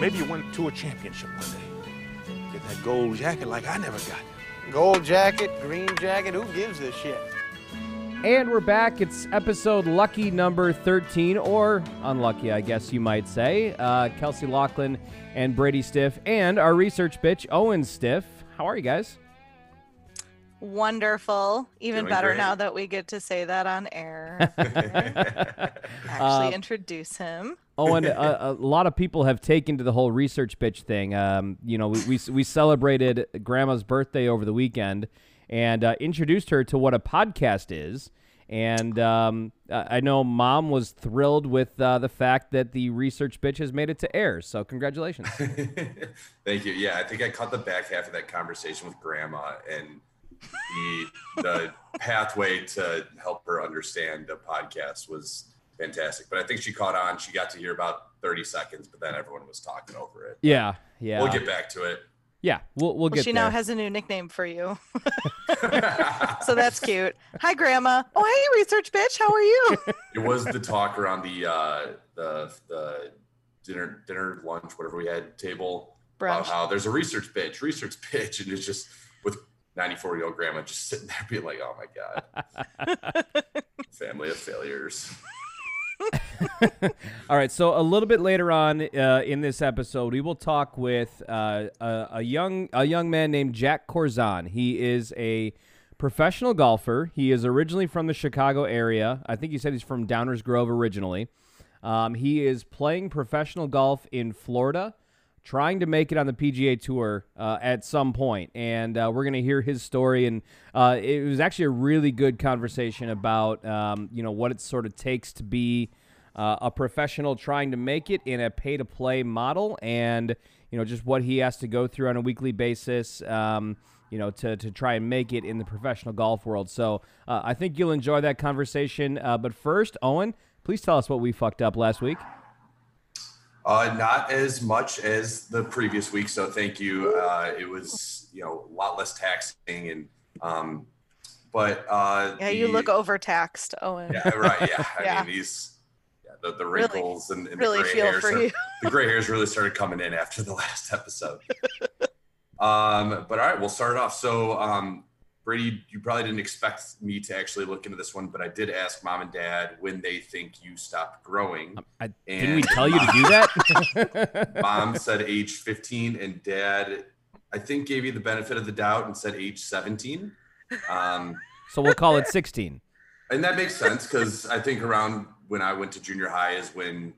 Maybe you win to a championship one day. Get that gold jacket like I never got. Gold jacket, green jacket, who gives a shit? And we're back. It's episode lucky number 13, or unlucky, I guess you might say. Uh, Kelsey Laughlin and Brady Stiff, and our research bitch, Owen Stiff. How are you guys? Wonderful. Even Doing better great. now that we get to say that on air. Actually, Uh, introduce him. Owen, a, a lot of people have taken to the whole research bitch thing. Um, you know, we, we, we celebrated Grandma's birthday over the weekend and uh, introduced her to what a podcast is. And um, I I know Mom was thrilled with uh, the fact that the research bitch has made it to air. So congratulations. Thank you. Yeah, I think I caught the back half of that conversation with Grandma and the the pathway to help her understand the podcast was fantastic. But I think she caught on. She got to hear about 30 seconds, but then everyone was talking over it. yeah, yeah, We'll get back to it. yeah. We'll we'll Well, get she there. now has a new nickname for you. so that's cute. Hi, Grandma. Oh, hey, research bitch. How are you? It was the talk around the uh, the the dinner dinner lunch whatever we had table about how there's a research bitch research bitch and it's just with 94 year old grandma just sitting there being like oh my god family of failures All right, so a little bit later on uh, in this episode, we will talk with uh, a, a young a young man named Jack Korzon. He is a professional golfer. He is originally from the Chicago area. I think he said he's from Downers Grove originally. Um, he is playing professional golf in Florida, trying to make it on the PGA Tour uh, at some point, and uh, we're going to hear his story. And uh, it was actually a really good conversation about um, you know what it sort of takes to be uh, a professional trying to make it in a pay to play model, and you know just what he has to go through on a weekly basis. Um, you know, to, to try and make it in the professional golf world. So uh, I think you'll enjoy that conversation. Uh, but first, Owen, please tell us what we fucked up last week. Uh not as much as the previous week so thank you uh it was you know a lot less taxing and um but uh Yeah, you look overtaxed, Owen. yeah right yeah i Yeah. mean these yeah, the, the Really- wrinkles and, and really the gray feel hairs for are- you. the gray hairs really started coming in after the last episode. um, but all right, we'll start off. So, um, Brady, you probably didn't expect me to actually look into this one, but I did ask mom and dad when they think you stopped growing. I, didn't we tell you to do that? Mom said age 15, and dad, I think, gave you the benefit of the doubt and said age 17. Um, so we'll call it 16. and that makes sense because I think around when I went to junior high is when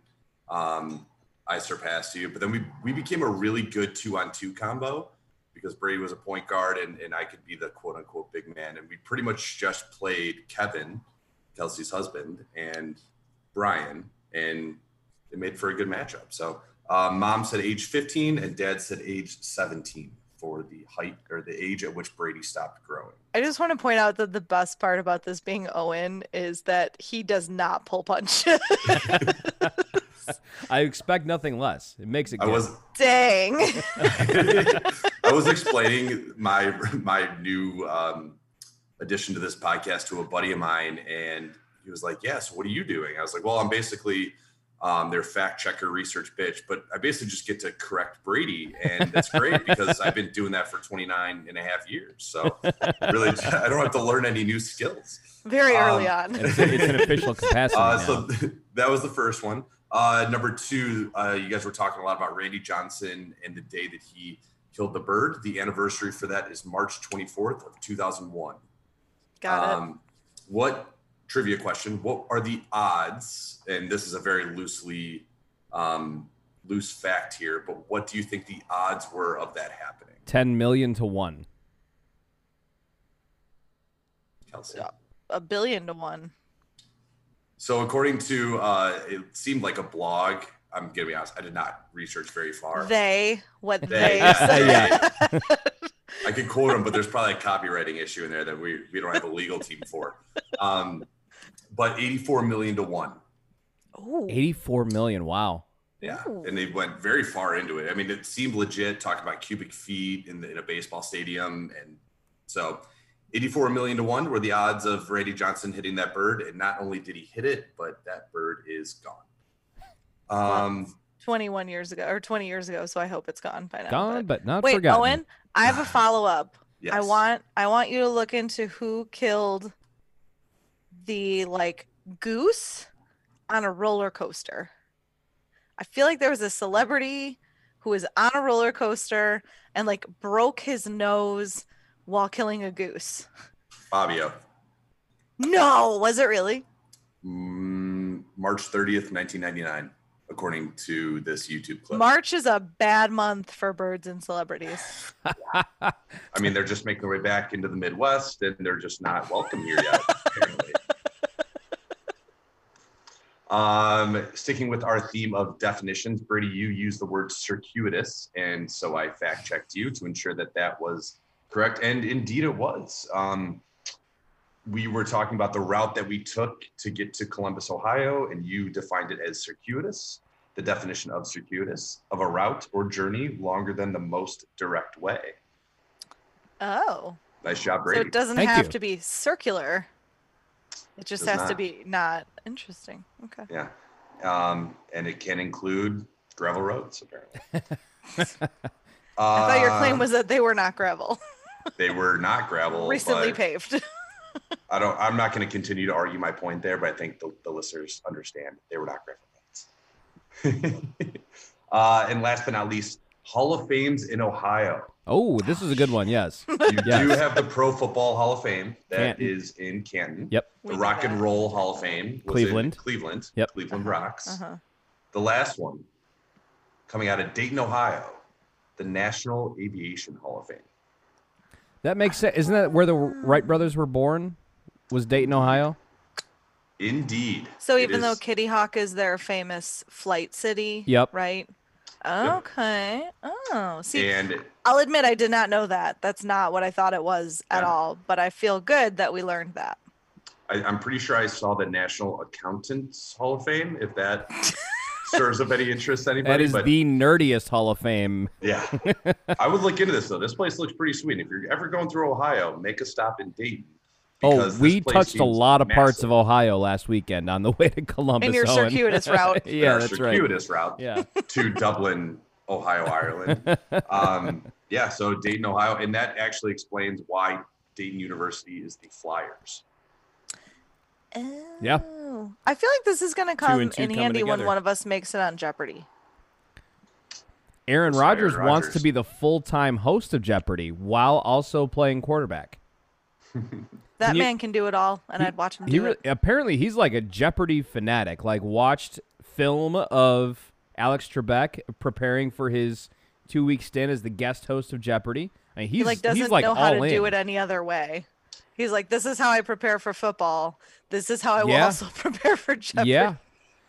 um, I surpassed you. But then we we became a really good two on two combo because Brady was a point guard and, and I could be the quote unquote big man. And we pretty much just played Kevin, Kelsey's husband, and Brian, and it made for a good matchup. So uh, mom said age 15 and dad said age 17 for the height or the age at which Brady stopped growing. I just want to point out that the best part about this being Owen is that he does not pull punch. I expect nothing less. It makes it I good. was Dang. I was explaining my my new um, addition to this podcast to a buddy of mine, and he was like, "Yeah, so what are you doing?" I was like, "Well, I'm basically um, their fact checker, research bitch, but I basically just get to correct Brady, and that's great because I've been doing that for 29 and a half years. So really, I don't have to learn any new skills." Very early Um, on. it's, it's an official capacity Uh, now. so that was the first one. Uh, number two, uh, you guys were talking a lot about Randy Johnson and the day that he killed the bird. The anniversary for that is March 24th of 2001. Got it. Um, what trivia question? What are the odds? And this is a very loosely um, loose fact here, but what do you think the odds were of that happening, 10 million to 1. Kelsey? Yeah. A billion to one. So according to, uh, it seemed like a blog. I'm gonna be honest, I did not research very far. They, what They, they, yeah, said. yeah. I could quote them, but there's probably a copywriting issue in there that we, we don't have a legal team for. Um, but 84 million to one. Ooh. 84 million. Wow. Yeah. Ooh. And they went very far into it. I mean, it seemed legit talking about cubic feet in, the, in a baseball stadium. And so 84 million to one were the odds of Randy Johnson hitting that bird. And not only did he hit it, but that bird is gone. Um, 21 years ago or 20 years ago, so I hope it's gone by now. Gone, but not Wait, forgotten. Owen, I have a follow up. Yes. I want I want you to look into who killed the like goose on a roller coaster. I feel like there was a celebrity who was on a roller coaster and like broke his nose while killing a goose. Fabio. No, was it really? Mm, March 30th, 1999, according to this YouTube clip. March is a bad month for birds and celebrities. I mean, they're just making their way back into the Midwest and they're just not welcome here yet, apparently. Um, sticking with our theme of definitions, Brady, you used the word circuitous, and so I fact checked you to ensure that that was correct, and indeed it was. Um, we were talking about the route that we took to get to Columbus, Ohio, and you defined it as circuitous. The definition of circuitous of a route or journey longer than the most direct way. Oh. Nice job, Brady. So it doesn't Thank have you. to be circular. It just Does has to be not interesting. Okay. Yeah. Um, and it can include gravel roads, apparently. I thought your claim Uh, was that they were not gravel, they were not gravel. recently paved. I don't I'm not going to continue to argue my point there, but I think the, the listeners understand they were not gravel roads. uh, and last but not least, Hall of Fames in Ohio. Oh, this is a good one. Yes. You Yes. do have the Pro Football Hall of Fame that Canton. is in Canton. Yep. The Rock and. Roll Hall of Fame was Cleveland. in Cleveland. Yep. Cleveland Rocks. Uh-huh. The last one coming out of Dayton, Ohio, the National Aviation Hall of Fame. That makes sense. Isn't that where the Wright brothers were born? Was Dayton, Ohio? Indeed. So even though Kitty Hawk is their famous flight city, Yep. right? Okay. Oh, see, and I'll admit I did not know that. That's not what I thought it was at Yeah. all. But I feel good that we learned that. I, I'm pretty sure I saw the National Accountants Hall of Fame, if that serves of any interest to anybody. That is but the nerdiest Hall of Fame. yeah, I would look into this though. This place looks pretty sweet. If you're ever going through Ohio, make a stop in Dayton. Oh, we touched a lot of parts of Ohio last weekend on the way to Columbus. In your Owen. circuitous route. yeah, Our that's right. circuitous route Yeah. to Dublin, Ohio, Ireland. Um, yeah, so Dayton, Ohio, and that actually explains why Dayton University is the Flyers. Yeah. I feel like this is going to come and two in coming handy when one of us makes it on Jeopardy. Aaron Aaron Rodgers wants to be the full-time host of Jeopardy while also playing quarterback. That Can you- man can do it all, and I'd watch him He do re- it. apparently he's like a Jeopardy fanatic. Like watched film of Alex Trebek preparing for his two-week stint as the guest host of Jeopardy. I mean, he's He like doesn't he's like know how to in. do it any other way. He's like, this is how I prepare for football. This is how I will also prepare for Jeopardy. Yeah,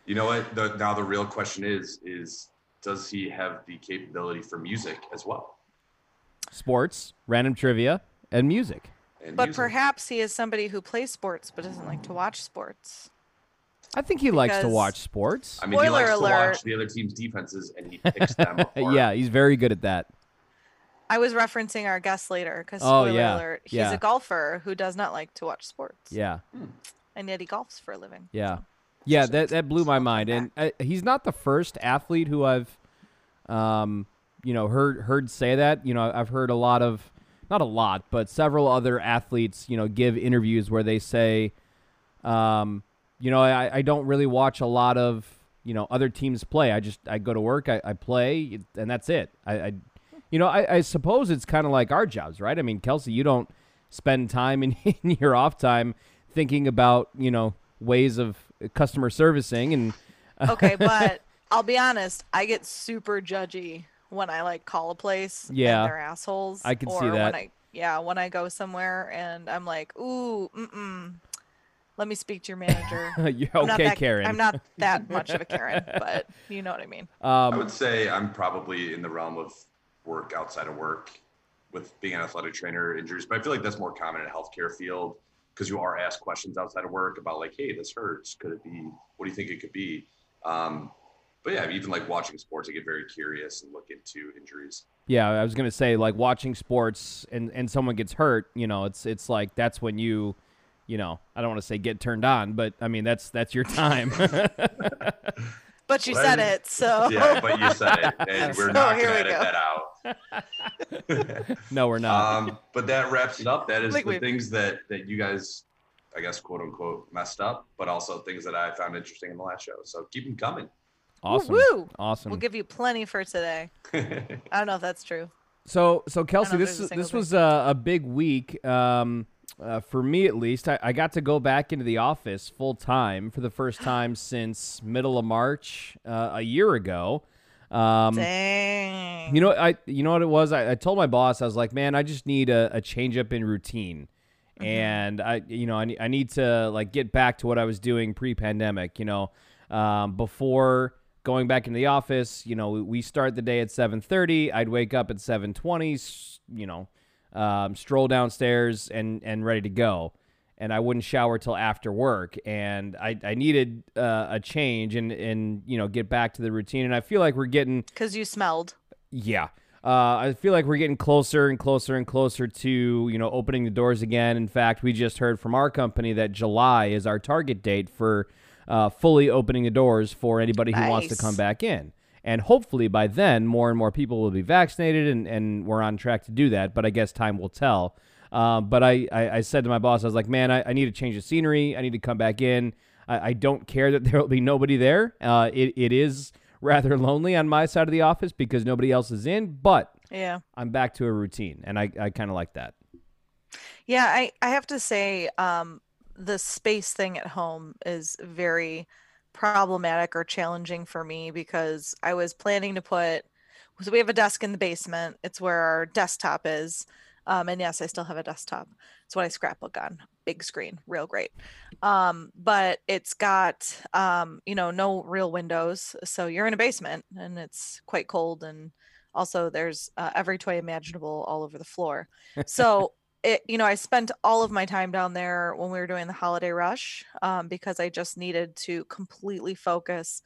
You know what? The, now the real question is: is does he have the capability for music as well? sports, random trivia, and music. And But music? perhaps he is somebody who plays sports but doesn't like to watch sports. I think he likes to watch sports. I mean, he Spoiler likes to alert. watch the other team's defenses and he picks them. apart. yeah, he's very good at that. I was referencing our guest later because Oh, spoiler yeah, alert, he's yeah. a golfer who does not like to watch sports. Yeah, And yet he golfs for a living. yeah, yeah. That that blew my mind, and uh, he's not the first athlete who I've, um, you know, heard heard say that. You know, I've heard a lot of, not a lot, but several other athletes, you know, give interviews where they say, um, you know, I, I don't really watch a lot of you know other teams play. I just I go to work, I, I play, and that's it. I, I you know, I, I suppose it's kind of like our jobs, right? I mean, Kelsey, you don't spend time in, in your off time thinking about you know ways of customer servicing and Okay, but I'll be honest, I get super judgy when I like call a place Yeah. and they're assholes. I can see that. When I, yeah, when I go somewhere and I'm like, ooh, mm-mm, let me speak to your manager. you're I'm okay, that, Karen. I'm not that much of a Karen, but you know what I mean. I Um, would say I'm probably in the realm of work outside of work with being an athletic trainer injuries, but I feel like that's more common in a healthcare field because you are asked questions outside of work about like, hey, this hurts. Could it be? What do you think it could be? Um, but yeah, even like watching sports, I get very curious and look into injuries. yeah, I was gonna say like watching sports and and someone gets hurt. You know, it's it's like that's when you. You know, I don't want to say get turned on, but I mean that's that's your time. But you What? said it, so Yeah, but you said it, and we're So not here going we to edit go. that out. No, we're not. um, but that wraps it up. That is Like the we- things that that you guys, I guess, quote unquote, messed up, but also things that I found interesting in the last show. So keep them coming. awesome. woo. Awesome. we'll give you plenty for today. I don't know if that's true. So, so Kelsey, this this single was a, a big week um, uh, for me at least. I, I got to go back into the office full time for the first time since middle of March uh, a year ago. Um, Dang. you know, I you know what it was. I, I told my boss I was like, man, I just need a, a change up in routine, Mm-hmm. and I you know I need, I need to like get back to what I was doing pre pandemic. You know, um, before going back into the office, you know, we, start the day at seven thirty. I'd wake up at seven twenty. You know, um, stroll downstairs and and ready to go. And I wouldn't shower till after work, and I, I needed uh, a change and and you know get back to the routine. And I feel like we're getting Because you smelled. yeah. Uh, I feel like we're getting closer and closer and closer to, you know, opening the doors again. In fact, we just heard from our company that July is our target date for uh, fully opening the doors for anybody who wants to come back in. And hopefully by then, more and more people will be vaccinated, and, and we're on track to do that. But I guess time will tell. Um, but I, I, I said to my boss, I was like, man, I, I need to change the scenery. I need to come back in. I, I don't care that there will be nobody there. Uh, it, it is rather lonely on my side of the office because nobody else is in, but Yeah. I'm back to a routine, and I, I kind of like that. Yeah, I, I have to say, um, the space thing at home is very problematic or challenging for me because I was planning to put, so we have a desk in the basement. It's where our desktop is. Um, and yes, I still have a desktop. It's what I scrapbook on. Big screen, real great. Um, but it's got, um, you know, no real windows. So you're in a basement and it's quite cold. And also there's uh, every toy imaginable all over the floor. So it, you know, I spent all of my time down there when we were doing the holiday rush um, because I just needed to completely focus,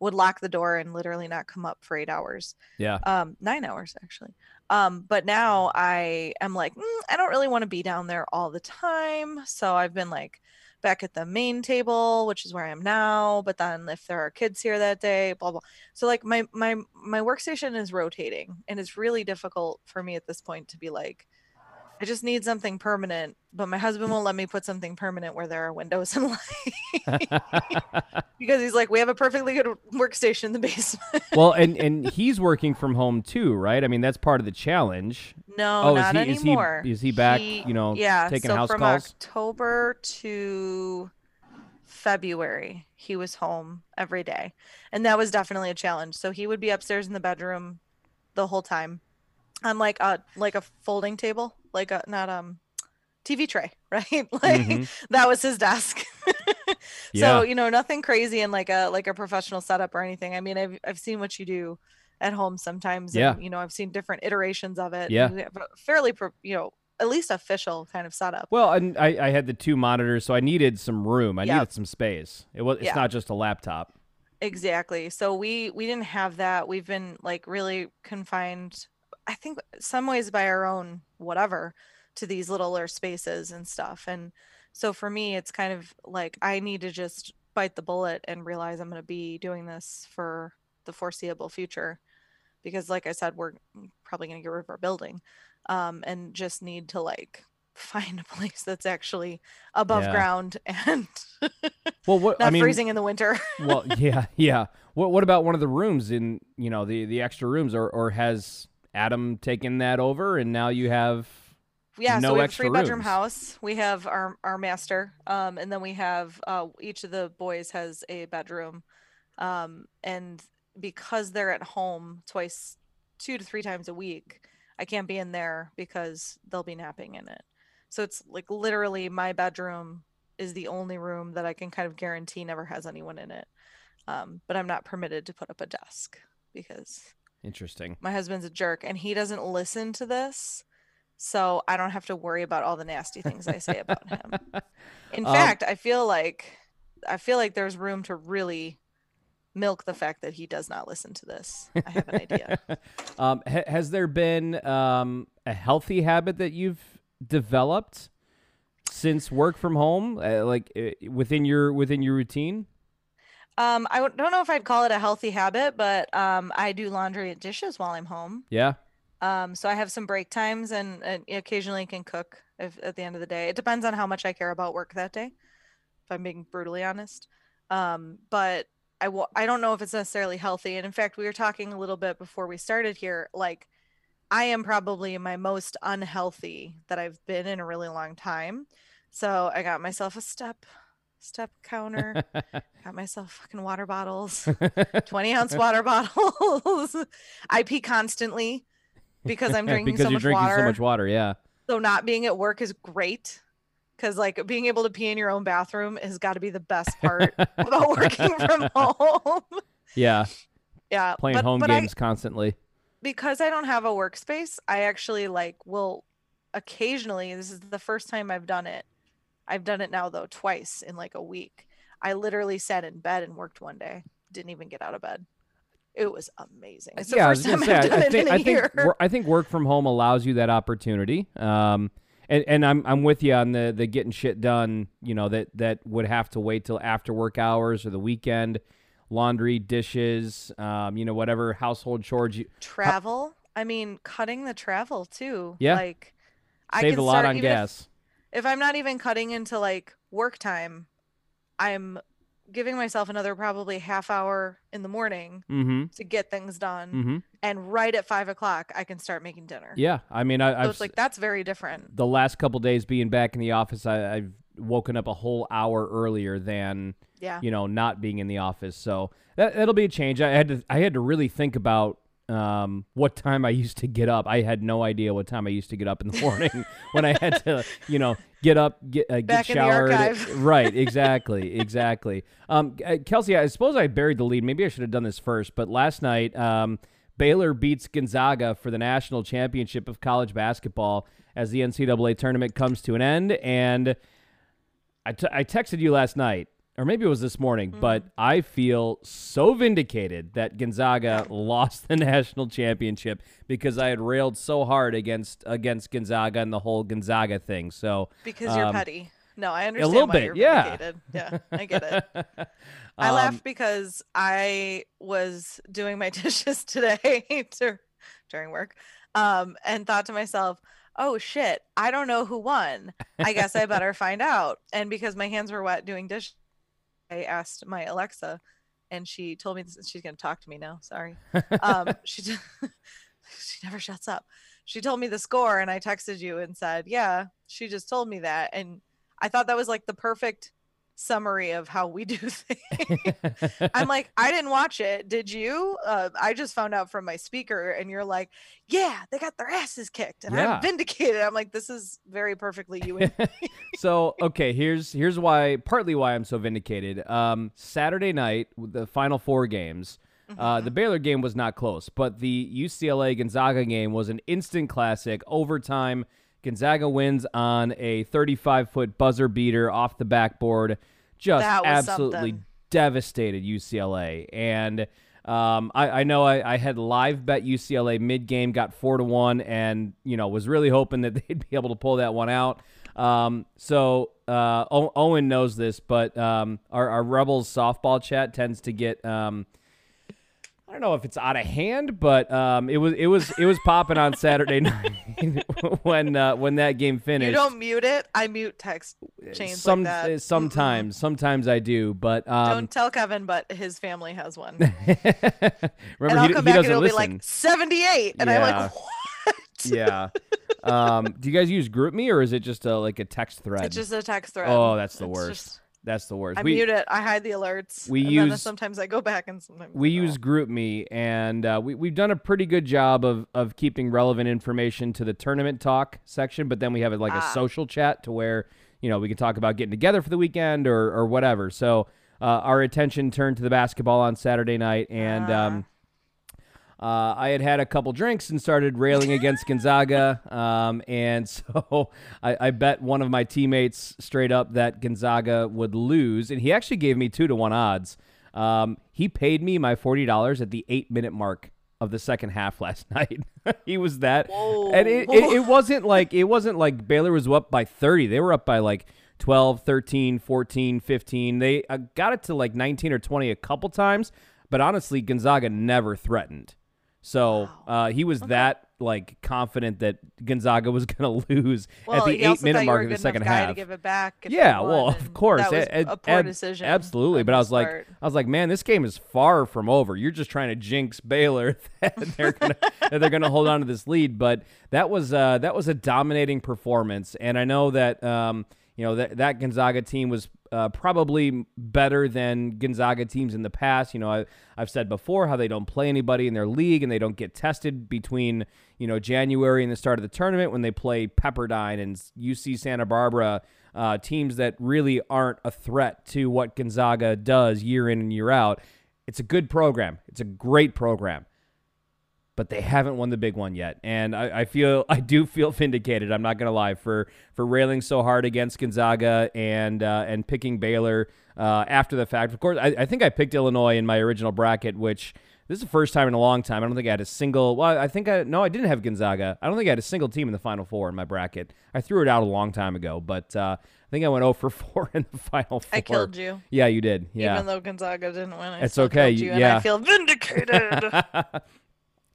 would lock the door and literally not come up for eight hours, Yeah. um, nine hours actually. Um, but now I am like, "Mm, I don't really want to be down there all the time. So I've been like back at the main table, which is where I am now. But then if there are kids here that day, blah blah. So like my my my workstation is rotating, and it's really difficult for me at this point to be like, I just need something permanent. But my husband won't let me put something permanent where there are windows and light because he's like, we have a perfectly good workstation in the basement. well, and and he's working from home too, right? I mean, that's part of the challenge. No, Oh, is not he- is he- anymore. is he back, you know, yeah, taking so house from calls? October to February, he was home every day, and that was definitely a challenge. So he would be upstairs in the bedroom the whole time, on like a like a folding table, like a not um TV tray, right? like Mhm. that was his desk. Yeah. So you know, nothing crazy in like a like a professional setup or anything. I mean, I've I've seen what you do at home sometimes. Yeah. And, you know, I've seen different iterations of it. Yeah. we have a fairly, pro- you know, at least official kind of setup. Well, and I, I had the two monitors, so I needed some room. I needed some space. It was. It's Yeah. not just a laptop. Exactly. So we we didn't have that. We've been like really confined. I think some ways by our own whatever to these littler spaces and stuff. And so for me, it's kind of like I need to just bite the bullet and realize I'm going to be doing this for the foreseeable future, because like I said, we're probably going to get rid of our building, um, and just need to like find a place that's actually above Yeah. ground and Well, what not I mean, freezing in the winter. well, yeah, yeah. What what about one of the rooms in you know the the extra rooms, or or has Adam taking that over, and now you have yeah no so we have a three bedroom rooms. house. We have our our master um and then we have uh each of the boys has a bedroom. Um and because they're at home twice two to three times a week i can't be in there because they'll be napping in it. So it's like literally my bedroom is the only room that i can kind of guarantee never has anyone in it. Um but i'm not permitted to put up a desk because interesting. my husband's a jerk and he doesn't listen to this so i don't have to worry about all the nasty things i say about him in Um, fact i feel like i feel like there's room to really milk the fact that he does not listen to this i have an idea um, ha- has there been um, a healthy habit that you've developed since work from home, uh, like uh, within your within your routine? Um, I don't know if I'd call it a healthy habit, but um, I do laundry and dishes while I'm home. Yeah. Um, so I have some break times and, and occasionally can cook if, at the end of the day. It depends on how much I care about work that day, if I'm being brutally honest. Um, but I w- I don't know if it's necessarily healthy. And in fact, we were talking a little bit before we started here. Like, I am probably my most unhealthy that I've been in a really long time. So I got myself a step step counter, got myself fucking water bottles, 20 ounce water bottles. I pee constantly because I'm drinking because so you're much drinking water. so much water. Yeah. So not being at work is great because like being able to pee in your own bathroom has got to be the best part about working from home. Yeah. yeah, Playing but, home but I- games constantly. because I don't have a workspace, I actually like will occasionally. This is the first time I've done it. I've done it now though twice in like a week. I literally sat in bed and worked one day. Didn't even get out of bed. It was amazing. It's the yeah, I first was gonna I've say, done I, think in a I think year. I think work from home allows you that opportunity. Um, and, and I'm I'm with you on the the getting shit done. You know that that would have to wait till after work hours or the weekend. Laundry, dishes, um, you know, whatever household chores you travel. I mean, cutting the travel too. Yeah. Like I can a lot start on even if- gas. If I'm not even cutting into like work time, I'm giving myself another probably half hour in the morning Mm-hmm. to get things done. Mm-hmm. And right at five o'clock, I can start making dinner. Yeah, I mean, I, So it's like that's very different. the last couple days being back in the office, I, I've woken up a whole hour earlier than Yeah. you know not being in the office. So that that'll be a change. I had to I had to really think about um, what time I used to get up. I had no idea what time I used to get up in the morning when I had to you know get up, get uh, get Back in the showered. right, exactly, exactly. Um, uh, Kelsey, I suppose I buried the lead. Maybe I should have done this first. But last night, um, Baylor beats Gonzaga for the national championship of college basketball as the NCAA tournament comes to an end. And I, t- I texted you last night, or maybe it was this morning, but I feel so vindicated that Gonzaga lost the national championship because I had railed so hard against against Gonzaga and the whole Gonzaga thing. So Because you're um, petty. No, I understand little why bit, you're yeah. vindicated. Yeah, I get it. I um, laugh because I was doing my dishes today dur- during work, um, and thought to myself, "Oh shit, I don't know who won. I guess I better find out." And because my hands were wet doing dishes, I asked my Alexa, and she told me this, she's going to talk to me now. Sorry, um, she t- she never shuts up. She told me the score, and I texted you and said, "Yeah, she just told me that," and I thought that was like the perfect summary of how we do things. I'm like, I didn't watch it. Did you? Uh, I just found out from my speaker, and you're like, yeah, they got their asses kicked, and Yeah. I'm vindicated. I'm like, this is very perfectly you. So okay, here's here's why partly why I'm so vindicated. Um, Saturday night, the final four games, uh, Mm-hmm. the Baylor game was not close, but the UCLA Gonzaga game was an instant classic. Overtime, Gonzaga wins on a 35 foot buzzer beater off the backboard. Just absolutely something. devastated UCLA and. Um, I, I know I, I had live bet UCLA mid game, got four to one, and you know was really hoping that they'd be able to pull that one out. Um, so uh, o- Owen knows this, but um, our, our Rebels softball chat tends to get um, I don't know if it's out of hand, but um, it was it was it was popping on Saturday night when uh, when that game finished. you don't mute it. I mute text chains Some like that. uh, sometimes sometimes I do, but um, Don't tell Kevin, but his family has one. remember and I'll he, come he back and it'll listen. be like 78, and I'm like, what? yeah. Um, do you guys use GroupMe or is it just a, like a text thread? It's just a text thread. oh, that's the It's worst. just- that's the worst. I we mute it. I hide the alerts. we use- sometimes I go back and sometimes we use GroupMe, and uh, we we've done a pretty good job of of keeping relevant information to the tournament talk section. But then we have it like a Ah. social chat to where you know we can talk about getting together for the weekend or or whatever. So uh, our attention turned to the basketball on Saturday night, and Ah. um, uh, I had had a couple drinks and started railing against Gonzaga, um, and so I, I bet one of my teammates straight up that Gonzaga would lose, and he actually gave me two to one odds. Um, he paid me my forty dollars at the eight minute mark of the second half last night. he was that, and it, it, it wasn't like it wasn't like Baylor was up by thirty; they were up by like 12, 13, 14, 15. They uh, got it to like 19 or 20 a couple times, but honestly, Gonzaga never threatened. So uh, he was that like confident that Gonzaga was going to lose Well, at the eight minute thought you were mark of the second half. To give it back. Yeah, well, of course, that a- a- poor ab- decision. Absolutely, but I was like. I was like, man, this game is far from over. You're just trying to jinx Baylor that they're gonna that they're gonna hold on to this lead. But that was uh, that was a dominating performance, and I know that um, you know that that Gonzaga team was uh, probably better than Gonzaga teams in the past. You know, I, I've said before how they don't play anybody in their league and they don't get tested between you know January and the start of the tournament when they play Pepperdine and UC Santa Barbara. Uh, teams that really aren't a threat to what Gonzaga does year in and year out. It's a good program. It's a great program but they haven't won the big one yet. And I, I feel I do feel vindicated. I'm not gonna lie for for railing so hard against Gonzaga and uh, and picking Baylor uh, after the fact. Of course, I, I think I picked Illinois in my original bracket, which this is the first time in a long time. I don't think I had a single. Well, I think I no, I didn't have Gonzaga. I don't think I had a single team in the Final Four in my bracket. I threw it out a long time ago, but uh, I think I went 0 for 4 in the Final Four. I killed you. Yeah, you did. Yeah. Even though Gonzaga didn't win, I It's okay, killed you, and yeah. I feel vindicated.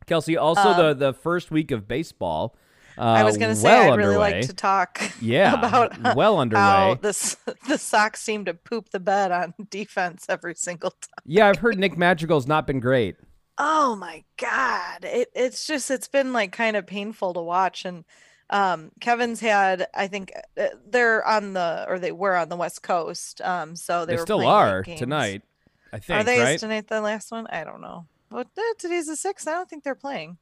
Kelsey, also the the first week of baseball. Uh, Um, I was going to say well I'd really underway. like to talk Yeah, about well underway. how the the Sox seem to poop the bed on defense every single time. Yeah, I've heard Nick Madrigal's not been great. Oh my god, it it's just it's been like kind of painful to watch and. Um, Kevin's had, I think uh, they're on the, or they were on the West Coast. Um, so they, They, were still are tonight. I think Are they right. tonight the last one? I don't know. But uh, today's the sixth. I don't think they're playing.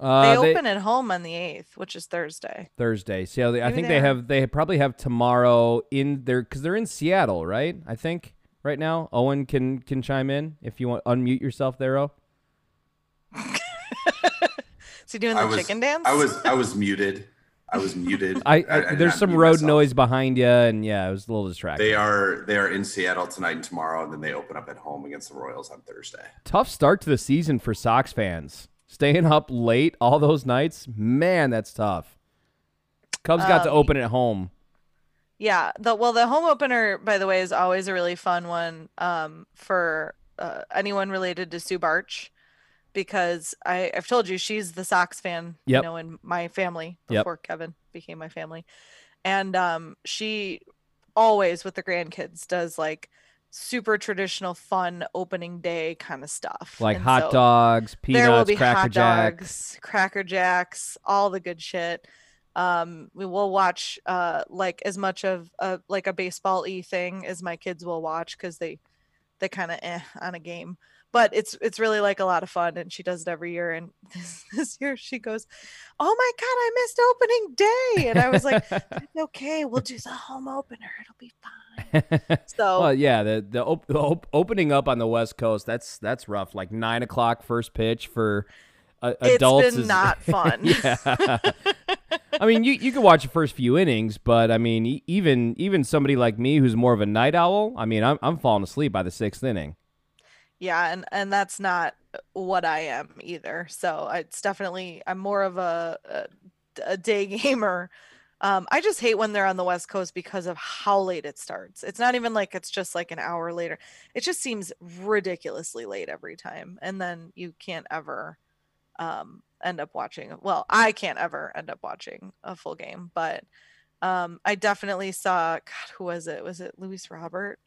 Uh, they open at home on the eighth, which is Thursday. Thursday. So they, I think they they have they probably have tomorrow in there because they're in Seattle, right? I think right now. Owen can can chime in if you want unmute yourself there. Oh, Is he doing the was, chicken dance? I was I was muted. I was muted. I, I, did there's some road myself. noise behind you, and yeah, it was a little distracting. They are they are in Seattle tonight and tomorrow, and then they open up at home against the Royals on Thursday. Tough start to the season for Sox fans. Staying up late all those nights, man, that's tough. Cubs got to Um, open at home. Yeah. The well, the home opener, by the way, is always a really fun one um, for uh, anyone related to Sue Barch, because I I've told you she's the Sox fan, Yep. you know, in my family Yep. before Kevin became my family, and um, she always with the grandkids does like super traditional fun opening day kind of stuff Like And hot so- dogs, there will peanuts, be cracker hot jack. dogs, cracker jacks, all the good shit. Um, we will watch uh like as much of a like a baseball e thing as my kids will watch because they they kind of eh on a game. But it's it's really like a lot of fun, and she does it every year. And this, this year she goes, "Oh my god, I missed opening day!" And I was like, "It's okay, we'll do the home opener. It'll be fine." So well, yeah, the the, op- the op- opening up on the West Coast that's that's rough. Like nine o'clock first pitch for uh, It's adults. been is- not fun. yeah. I mean, you you can watch the first few innings, but I mean, even even somebody like me who's more of a night owl, I mean, I'm I'm falling asleep by the sixth inning. Yeah, and and that's not what I am either. So it's definitely I'm more of a a, a day gamer. Um, I just hate when they're on the West Coast because of how late it starts. It's not even like it's just like an hour later. It just seems ridiculously late every time, and then you can't ever um, end up watching. Well, I can't ever end up watching a full game, but um, I definitely saw. God, who was it? Was it Luis Robert?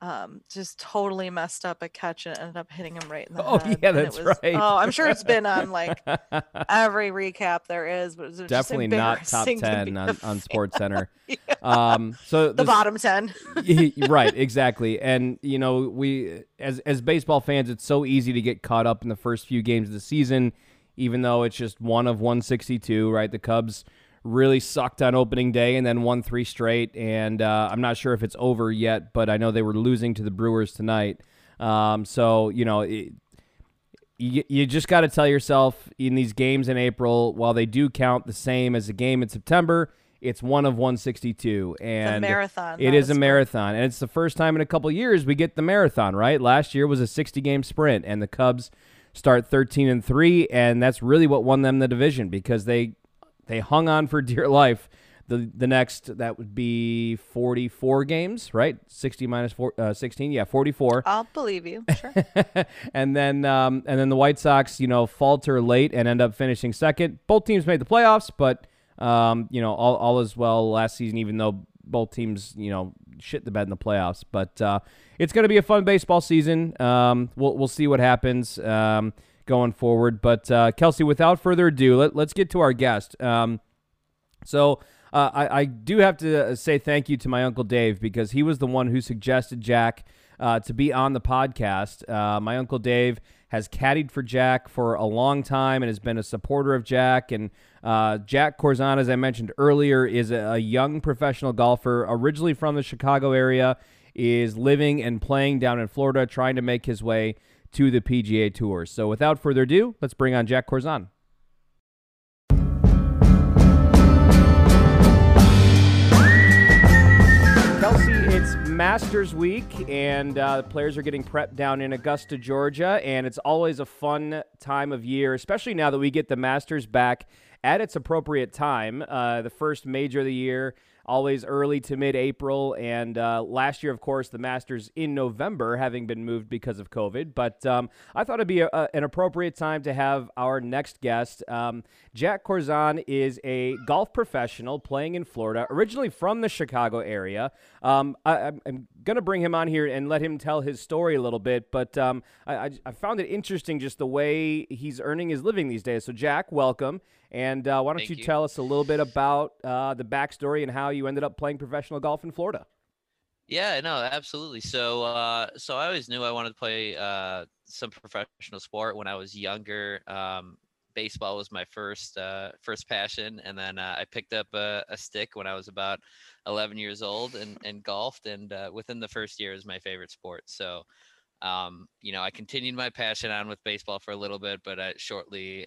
Um, just totally messed up a catch and ended up hitting him right in the Oh, head. yeah, and that's was- right. Oh, I'm sure it's been on like every recap there is, but it was just Definitely not top embarrassing to ten on, on. Sports Center. Yeah. Um, so the this- bottom ten. Right exactly and you know we as as baseball fans it's so easy to get caught up in the first few games of the season even though it's just one of 162 right the cubs really sucked on opening day and then won three straight and uh, i'm not sure if it's over yet but i know they were losing to the brewers tonight um, so you know it, you, you just got to tell yourself in these games in April, while they do count the same as a game in September, it's one of 162, and marathon, It is a sprint. marathon, and it's the first time in a couple years we get the marathon. Right? Last year was a 60 game sprint, and the Cubs start 13 and three, and that's really what won them the division because they they hung on for dear life the the next that would be 44 games, right? 60 minus four, uh, 16, yeah, 44. I'll believe you. Sure. and then um, and then the White Sox, you know, falter late and end up finishing second. Both teams made the playoffs, but um, you know, all all is well last season, even though both teams, you know, shit the bed in the playoffs. But uh, it's going to be a fun baseball season. Um, we'll we'll see what happens um, going forward. But uh, Kelsey, without further ado, let, let's get to our guest. Um, so. Uh, I, I do have to say thank you to my uncle Dave because he was the one who suggested Jack uh, to be on the podcast. Uh, my uncle Dave has caddied for Jack for a long time and has been a supporter of Jack. And uh, Jack Korzon, as I mentioned earlier, is a, a young professional golfer, originally from the Chicago area, is living and playing down in Florida, trying to make his way to the PGA Tour. So without further ado, let's bring on Jack Korzon. Kelsey, it's Masters Week, and uh, the players are getting prepped down in Augusta, Georgia, and it's always a fun time of year, especially now that we get the Masters back at its appropriate time. Uh, the first major of the year, always early to mid April. And uh, last year, of course, the Masters in November, having been moved because of COVID. But um, I thought it'd be a, a, an appropriate time to have our next guest. Um, Jack Korzon is a golf professional playing in Florida, originally from the Chicago area. Um, I, am going to bring him on here and let him tell his story a little bit. But um, I, I, I found it interesting just the way he's earning his living these days. So, Jack, welcome. And uh, why don't you, you, tell us a little bit about uh, the backstory and how you ended up playing professional golf in Florida? Yeah, no, absolutely. So, uh, so I always knew I wanted to play uh, some professional sport when I was younger. Um, baseball was my first uh, first passion, and then uh, I picked up a, a, stick when I was about 11 years old and, and golfed. And within the first year, is my favorite sport. So, um, you know, I continued my passion on with baseball for a little bit, but I shortly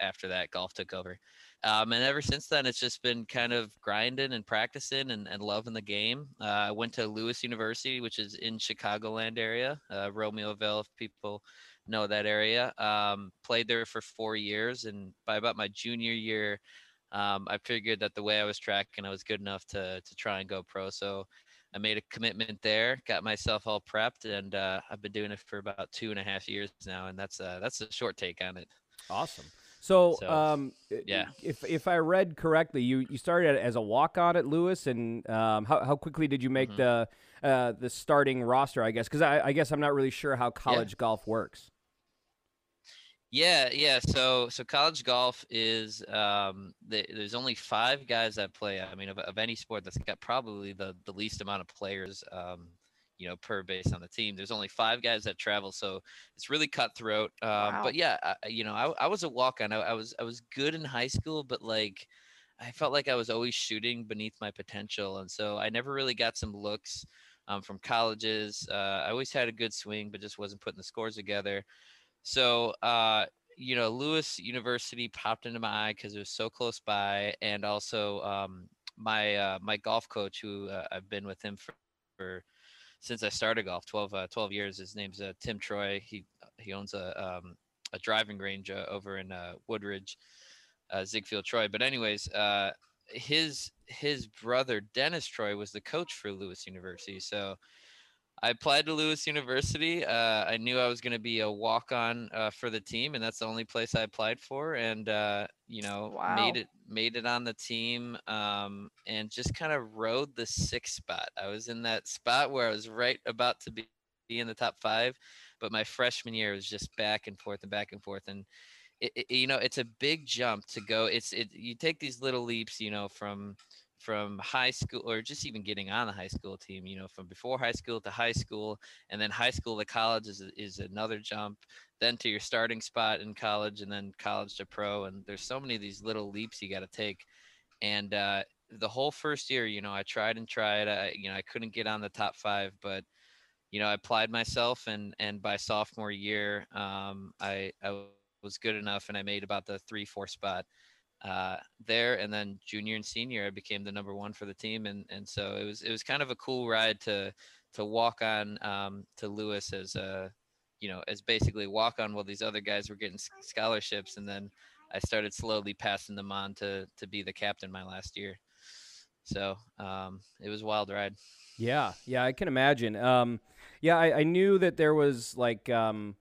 after that golf took over um, and ever since then it's just been kind of grinding and practicing and, and loving the game uh, i went to lewis university which is in chicagoland area uh, romeoville if people know that area um, played there for four years and by about my junior year um, i figured that the way i was tracking i was good enough to, to try and go pro so I made a commitment there, got myself all prepped, and uh, I've been doing it for about two and a half years now, and that's uh, that's a short take on it. Awesome. So, So, um, yeah. if if I read correctly, you, you started as a walk on at Lewis, and um, how how quickly did you make Mhm. the uh, the starting roster? I guess because I, I guess I'm not really sure how college golf works. Yeah, yeah. So so college golf is um the, there's only five guys that play. I mean, of, of any sport that's got probably the the least amount of players. Um, you know, per base on the team. There's only five guys that travel, so it's really cutthroat. Um, Wow. But yeah, I, you know, I, I was a walk on. I, I was I was good in high school, but like I felt like I was always shooting beneath my potential, and so I never really got some looks um, from colleges. Uh, I always had a good swing, but just wasn't putting the scores together. So uh, you know, Lewis University popped into my eye because it was so close by, and also um, my uh, my golf coach, who uh, I've been with him for, for since I started golf 12, uh, 12 years. His name's uh, Tim Troy. He he owns a um, a driving range uh, over in uh, Woodridge, Ziegfeld Troy. But anyways, uh, his his brother Dennis Troy was the coach for Lewis University. So I applied to Lewis University. Uh, I knew I was going to be a walk on uh, for the team, and that's the only place I applied for. And uh, you know, Wow. made it made it on the team, um, and just kind of rode the sixth spot. I was in that spot where I was right about to be, be in the top five, but my freshman year was just back and forth and back and forth, and it, it- you know, it's a big jump to go. It's it. You take these little leaps, you know, from from high school or just even getting on the high school team you know from before high school to high school and then high school to college is, is another jump then to your starting spot in college and then college to pro and there's so many of these little leaps you got to take and uh, the whole first year you know i tried and tried i you know i couldn't get on the top five but you know i applied myself and and by sophomore year um, i i was good enough and i made about the three four spot uh, there and then junior and senior i became the number one for the team and and so it was it was kind of a cool ride to to walk on um, to lewis as a you know as basically walk on while these other guys were getting scholarships and then i started slowly passing them on to to be the captain my last year So um, it was wild ride. Yeah, yeah, I can imagine. Um, yeah, I, I knew that there was like, um,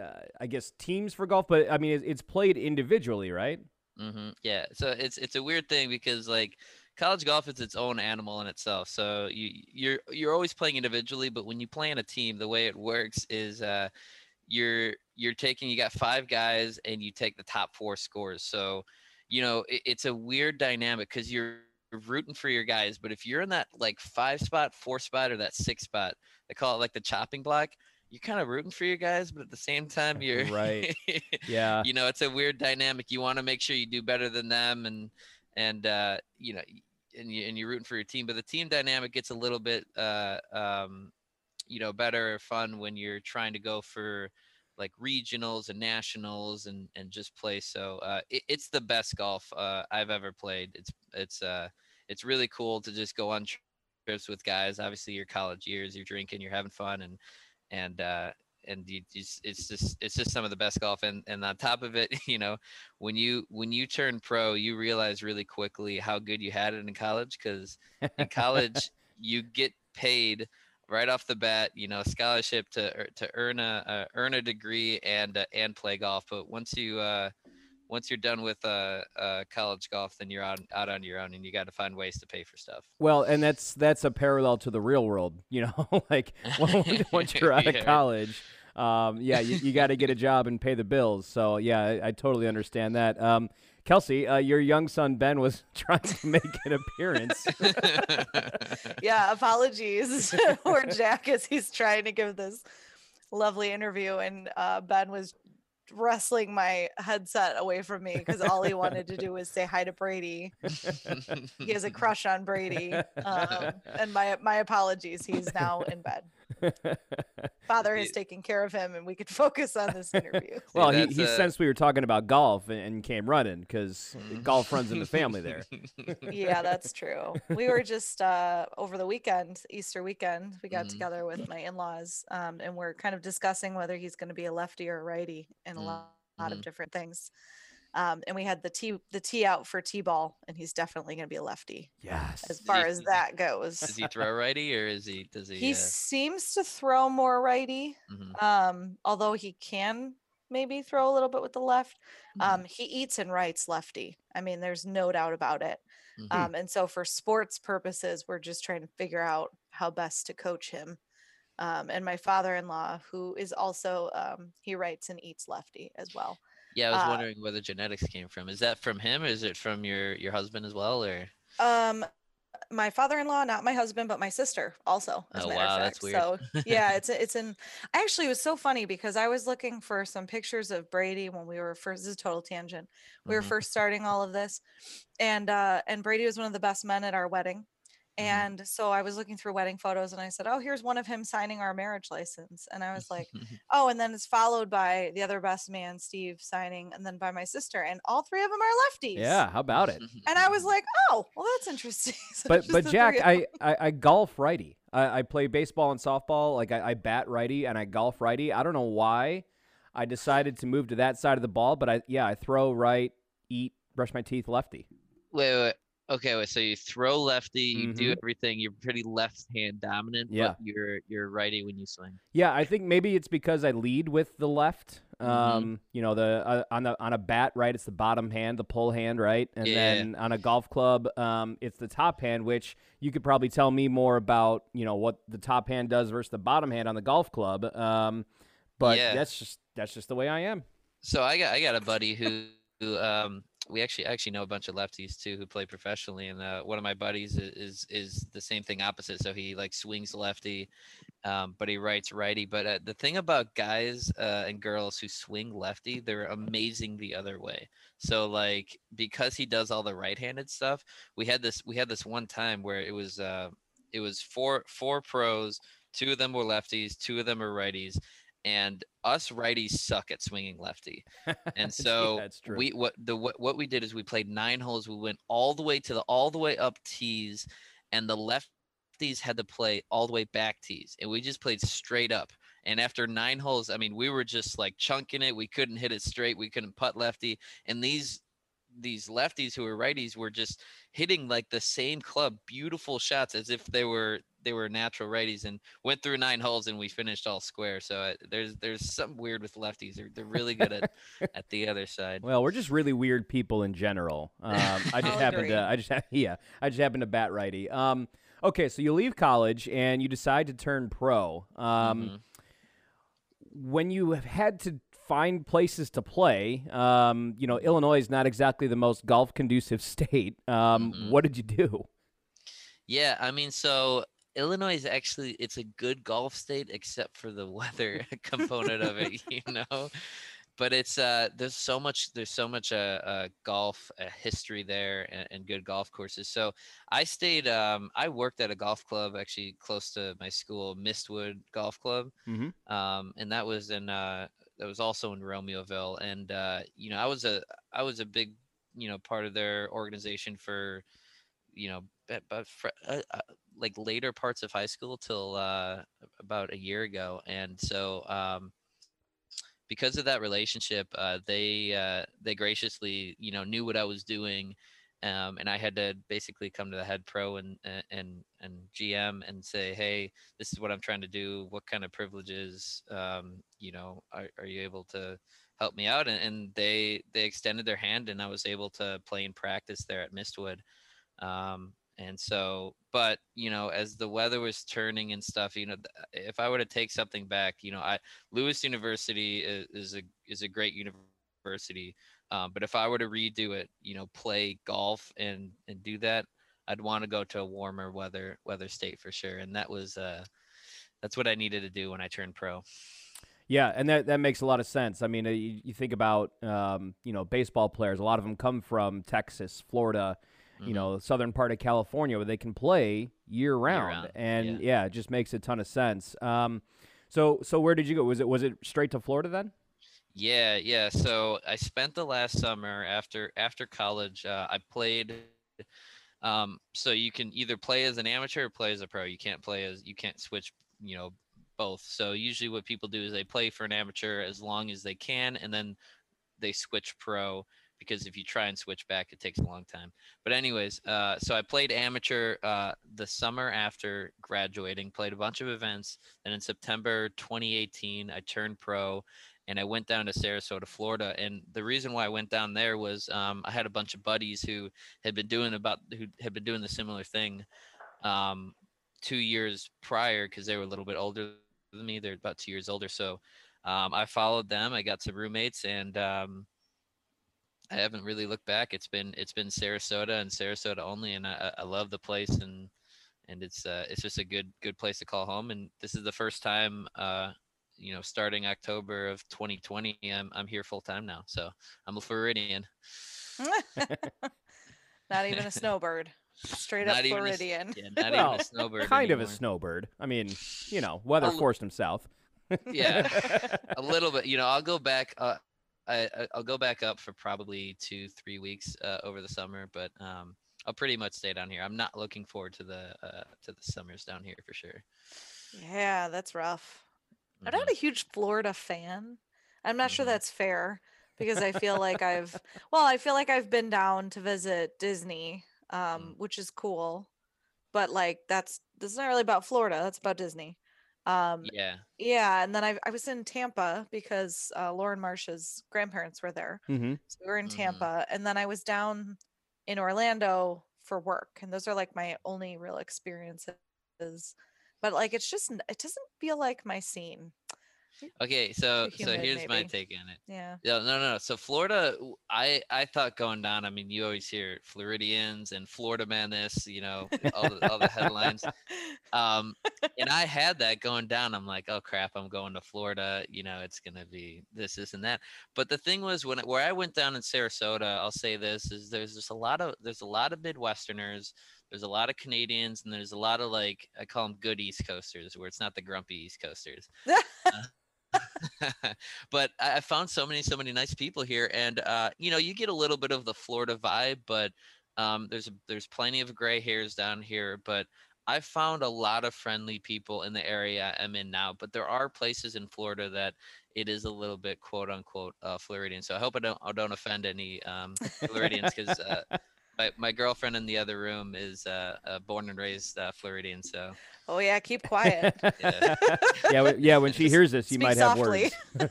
uh, I guess teams for golf, but I mean, it's played individually, right? Hmm Yeah. So it's it's a weird thing because like college golf is its own animal in itself. So you you're you're always playing individually, but when you play in a team, the way it works is uh, you're you're taking you got five guys and you take the top four scores. So you know it, it's a weird dynamic because you're rooting for your guys, but if you're in that like five spot, four spot, or that six spot, they call it like the chopping block. You're kind of rooting for your guys, but at the same time, you're Right. Yeah. you know it's a weird dynamic you want to make sure you do better than them and and uh you know and, you, and you're rooting for your team but the team dynamic gets a little bit uh um you know better or fun when you're trying to go for like regionals and nationals and and just play so uh it, it's the best golf uh i've ever played it's it's uh it's really cool to just go on trips with guys obviously your college years you're drinking you're having fun and and uh and you just it's just it's just some of the best golf and and on top of it you know when you when you turn pro you realize really quickly how good you had it in college because in college you get paid right off the bat you know scholarship to to earn a uh, earn a degree and uh, and play golf but once you uh once you're done with uh, uh college golf then you're out out on your own and you got to find ways to pay for stuff Well, and that's that's a parallel to the real world, you know. like once once you're out of college, um, yeah, you, you got to get a job and pay the bills. So yeah, I, I totally understand that. Um, Kelsey, uh, your young son Ben was trying to make an appearance. yeah, apologies for Jack as he's trying to give this lovely interview, and uh, Ben was wrestling my headset away from me because all he wanted to do was say hi to Brady. He has a crush on Brady, um, and my my apologies. He's now in bed. Father has taken care of him, and we could focus on this interview. well, he, that's, he uh, sensed we were talking about golf and, and came running because Mhm. golf runs in the family there. yeah, that's true. We were just uh, over the weekend, Easter weekend, we got Mhm. together with my in-laws, um, and we're kind of discussing whether he's going to be a lefty or a righty in a Mm, lot, lot of mhm. different things. Um, and we had the tee the tee out for t-ball, and he's definitely going to be a lefty Yes. as he- far as that goes. does he throw righty or is he does he, He uh, seems to throw more righty, mhm. um, although he can maybe throw a little bit with the left. Mhm. Um, he eats and writes lefty. I mean, there's no doubt about it. Mhm. Um, and so, for sports purposes, we're just trying to figure out how best to coach him. Um, and my father-in-law, who is also um, he writes and eats lefty as well. Yeah, I was Uh, wondering where the genetics came from. Is that from him or is it from your your husband as well or Um, my father-in-law, not my husband, but my sister also. As Oh, matter wow, of that's fact. So yeah, it's it's in. Actually, it was so funny because I was looking for some pictures of Brady when we were first. This is a total tangent. We were Mhm. first starting all of this, and uh, and Brady was one of the best men at our wedding. Mhm. And so I was looking through wedding photos and I said, Oh, here's one of him signing our marriage license. And I was like, Oh, and then it's followed by the other best man, Steve, signing, and then by my sister. And all three of them are lefties. Yeah. How about it? And I was like, Oh, well, that's interesting. So but but Jack, I, I I golf righty. I, I play baseball and softball. Like I, I bat righty and I golf righty. I don't know why I decided to move to that side of the ball, but I yeah I throw right, eat, brush my teeth lefty. Wait, wait. Okay, wait. So you throw lefty, you do Mhm. everything. You're pretty left hand dominant, Yeah. but you're you're righty when you swing. Yeah, I think maybe it's because I lead with the left. Mhm. Um, you know, the uh, on the on a bat, right? It's the bottom hand, the pull hand, right? And Yeah. then on a golf club, um, it's the top hand, which you could probably tell me more about. You know what the top hand does versus the bottom hand on the golf club. Um, but Yeah. that's just that's just the way I am. So I got I got a buddy who, who um we actually actually know a bunch of lefties too who play professionally, and uh, one of my buddies i- is is the same thing opposite. So he like swings lefty, um, but he writes righty. But uh, the thing about guys uh, and girls who swing lefty, they're amazing the other way. So like because he does all the right-handed stuff, we had this we had this one time where it was uh it was four four pros, two of them were lefties, two of them are righties, and us righties suck at swinging lefty. And so yeah, we what the what, what we did is we played nine holes. We went all the way to the all the way up tees, and the lefties had to play all the way back tees, and we just played straight up. And after nine holes, I mean, we were just like chunking it. We couldn't hit it straight. We couldn't putt lefty. And these these lefties who were righties were just hitting like the same club, beautiful shots as if they were they were natural righties, and went through nine holes and we finished all square. So uh, there's there's something weird with lefties. They're, they're really good at at the other side. Well, we're just really weird people in general. Um, I just agree. to, I just, yeah, I just happened to bat righty. Um, okay, so you leave college and you decide to turn pro. Um, Mhm. When you have had to find places to play, um, you know, Illinois is not exactly the most golf conducive state. Um, Mhm. What did you do? Yeah, I mean, so Illinois is actually it's a good golf state except for the weather component of it, you know. But it's uh there's so much there's so much uh, uh golf uh, history there and, and good golf courses. So I stayed um I worked at a golf club actually close to my school, Mistwood Golf Club. Mhm. Um and that was in uh that was also in Romeoville and uh you know I was a I was a big you know part of their organization for you know but, uh, like later parts of high school till uh, about a year ago and so um, because of that relationship uh, they uh, they graciously you know knew what i was doing um, and i had to basically come to the head pro and and and gm and say hey this is what i'm trying to do. What kind of privileges um, you know are, are you able to help me out? And, and they they extended their hand and i was able to play in practice there at mistwood. Um, and so but you know as the weather was turning and stuff you know if i were to take something back you know i lewis university is, is a is a great university um, but if i were to redo it you know play golf and and do that i'd want to go to a warmer weather weather state for sure and that was uh that's what i needed to do when i turned pro Yeah, and that, that makes a lot of sense. I mean, uh, you, you think about um, you know baseball players. A lot of them come from Texas, Florida, you Mhm. know, southern part of California, where they can play year round, round, and yeah. it just makes a ton of sense. Um, so so where did you go? Was it was it straight to Florida then? Yeah, yeah. So I spent the last summer after after college. Uh, I played. Um, so you can either play as an amateur or play as a pro. You can't play as you can't switch. You know, both. So usually what people do is they play for an amateur as long as they can, and then they switch pro because if you try and switch back, it takes a long time. But anyways, uh, so I played amateur uh, the summer after graduating. Played a bunch of events. Then in September 2018, I turned pro and I went down to Sarasota, Florida. And the reason why I went down there was um, I had a bunch of buddies who had been doing about who had been doing the similar thing um, two years prior because they were a little bit older than me. They're about two years older, so um, I followed them. I got some roommates, and um, I haven't really looked back. It's been it's been Sarasota and Sarasota only, and I, I love the place and and it's uh, it's just a good good place to call home. And this is the first time uh, you know, starting October of 2020, I'm I'm here full time now. So I'm a Floridian. Not even a snowbird. Straight up Not even a s- Floridian. Yeah, not Well, even a snowbird. kind of a snowbird. I mean, you know, weather l- forced him south. Yeah, a little bit. You know, I'll go back. Uh, I I- I'll go back up for probably two three weeks uh, over the summer, but um, I'll pretty much stay down here. I'm not looking forward to the uh, to the summers down here for sure. Yeah, that's rough. I'm Mhm. not a huge Florida fan. I'm not sure Mhm. that's fair because I feel like I've well, I feel like I've been down to visit Disney, um, which is cool. But like that's this is not really about Florida, that's about Disney. Um Yeah. yeah, and then I I was in Tampa because uh, Lauren Marsh's grandparents were there. hmm So we were in Mhm. Tampa, and then I was down in Orlando for work, and those are like my only real experiences. But like, it's just it doesn't feel like my scene. Okay, so so humid, here's my take on it. Yeah. Yeah, no, no. no. So Florida, i i thought going down. I mean, you always hear Floridians and Florida man this, you know, all the all the headlines. Um, and I had that going down. I'm like, oh crap, I'm going to Florida. You know, it's gonna be this, this, and that. But the thing was, when I- where I went down in Sarasota, I'll say this is there's just a lot of there's a lot of Midwesterners. There's a lot of Canadians, and there's a lot of like I call them good East Coasters, where it's not the grumpy East Coasters. but I I found so many, so many nice people here, and uh, you know, you get a little bit of the Florida vibe, but um, there's there's plenty of gray hairs down here. But I've found a lot of friendly people in the area I'm in now, but there are places in Florida that it is a little bit quote unquote uh, Floridian. So I hope I don't I don't offend any um, Floridians because uh, my my girlfriend in the other room is uh, uh, born and raised uh, Floridian. So Oh yeah, keep quiet. yeah. yeah, yeah. When she hears this, you Speak might have softly. words.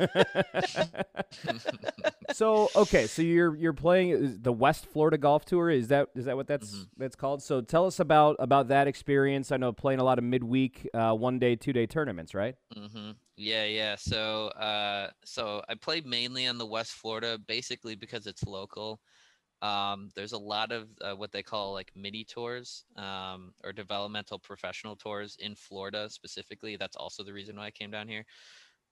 so okay, so you're you're playing the West Florida Golf Tour. Is that is that what that's Mhm. that's called? So tell us about about that experience. I know playing a lot of midweek, uh, one day, two day tournaments, right? hmm Yeah, yeah. So, uh, so I play mainly on the West Florida, basically because it's local. Um, there's a lot of uh, what they call like mini tours um, or developmental professional tours in Florida specifically. That's also the reason why I came down here.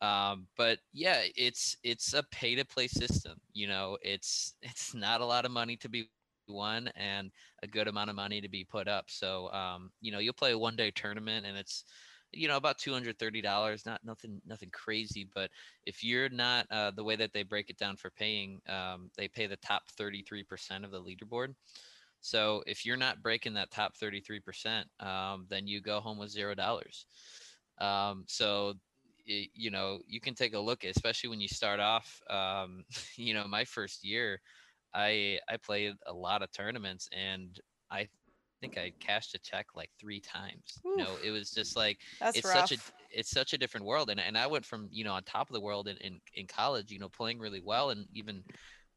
Um, but yeah, it's it's a pay to play system. You know, it's it's not a lot of money to be won and a good amount of money to be put up. So, um, you know, you'll play a one day tournament and it's you know about $230 not nothing nothing crazy but if you're not uh, the way that they break it down for paying um, they pay the top 33% of the leaderboard. So if you're not breaking that top 33% um, then you go home with zero dollars. Um, so y- you know you can take a look especially when you start off um, you know my first year i i played a lot of tournaments and i think i cashed a check like three times you know? It was just like That's it's rough. such a it's such a different world and, and i went from you know on top of the world in, in in college you know playing really well and even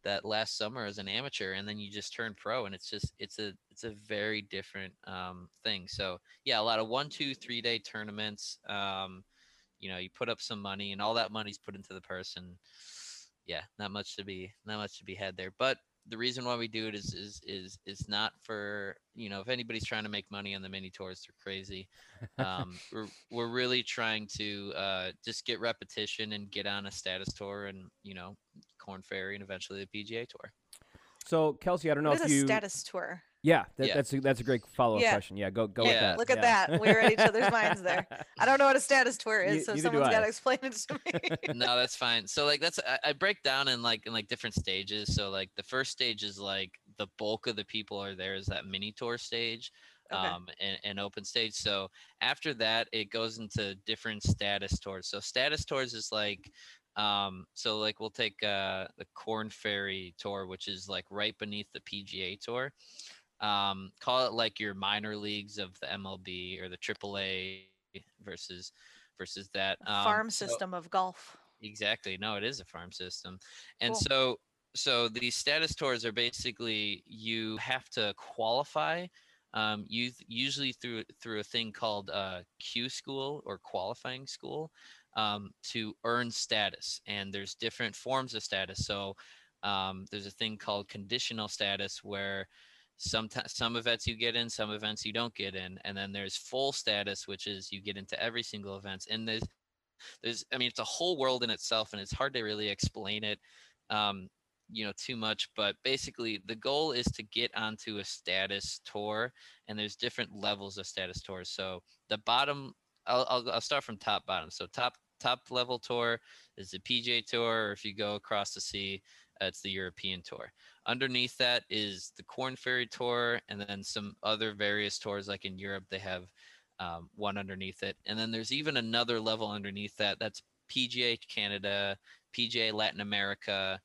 that last summer as an amateur and then you just turn pro and it's just it's a it's a very different um thing. So yeah a lot of one two three day tournaments um you know you put up some money and all that money's put into the purse and yeah not much to be not much to be had there. But the reason why we do it is is is is not for you know if anybody's trying to make money on the mini tours they're crazy um, we're, we're really trying to uh, just get repetition and get on a status tour and you know Korn Ferry and eventually the pga tour So Kelsey, I don't know What if is a you. status tour? Yeah, that, Yeah. that's a, that's a great follow up Yeah. question. Yeah, go go with that. Look at yeah. that. We read each other's minds there. I don't know what a status tour is, Ne- so someone's got to explain it to me. no that's fine so like that's I, I break down in like in like different stages so like the first stage is like the bulk of the people are there is that mini tour stage Okay. um and, and open stage so after that it goes into different status tours so status tours is like um so like we'll take uh the Korn Ferry tour which is like right beneath the pga tour um call it like your minor leagues of the mlb or the aaa versus versus that um, Farm so- system of golf. Exactly. No, it is a farm system. And Cool. so so these status tours are basically you have to qualify um, you usually through through a thing called uh, Q school or qualifying school um, to earn status. And there's different forms of status. So um, there's a thing called conditional status where sometimes some events you get in, some events you don't get in, and then there's full status, which is you get into every single event. And there's there's i mean it's a whole world in itself and it's hard to really explain it um you know too much but basically the goal is to get onto a status tour and there's different levels of status tours so the bottom i'll, I'll, I'll start from top bottom so top top level tour is the pga tour or if you go across the sea it's the european tour underneath that is the Korn Ferry tour and then some other various tours like in europe they have um, one underneath it. And then there's even another level underneath that. That's PGA Canada, PGA Latin America.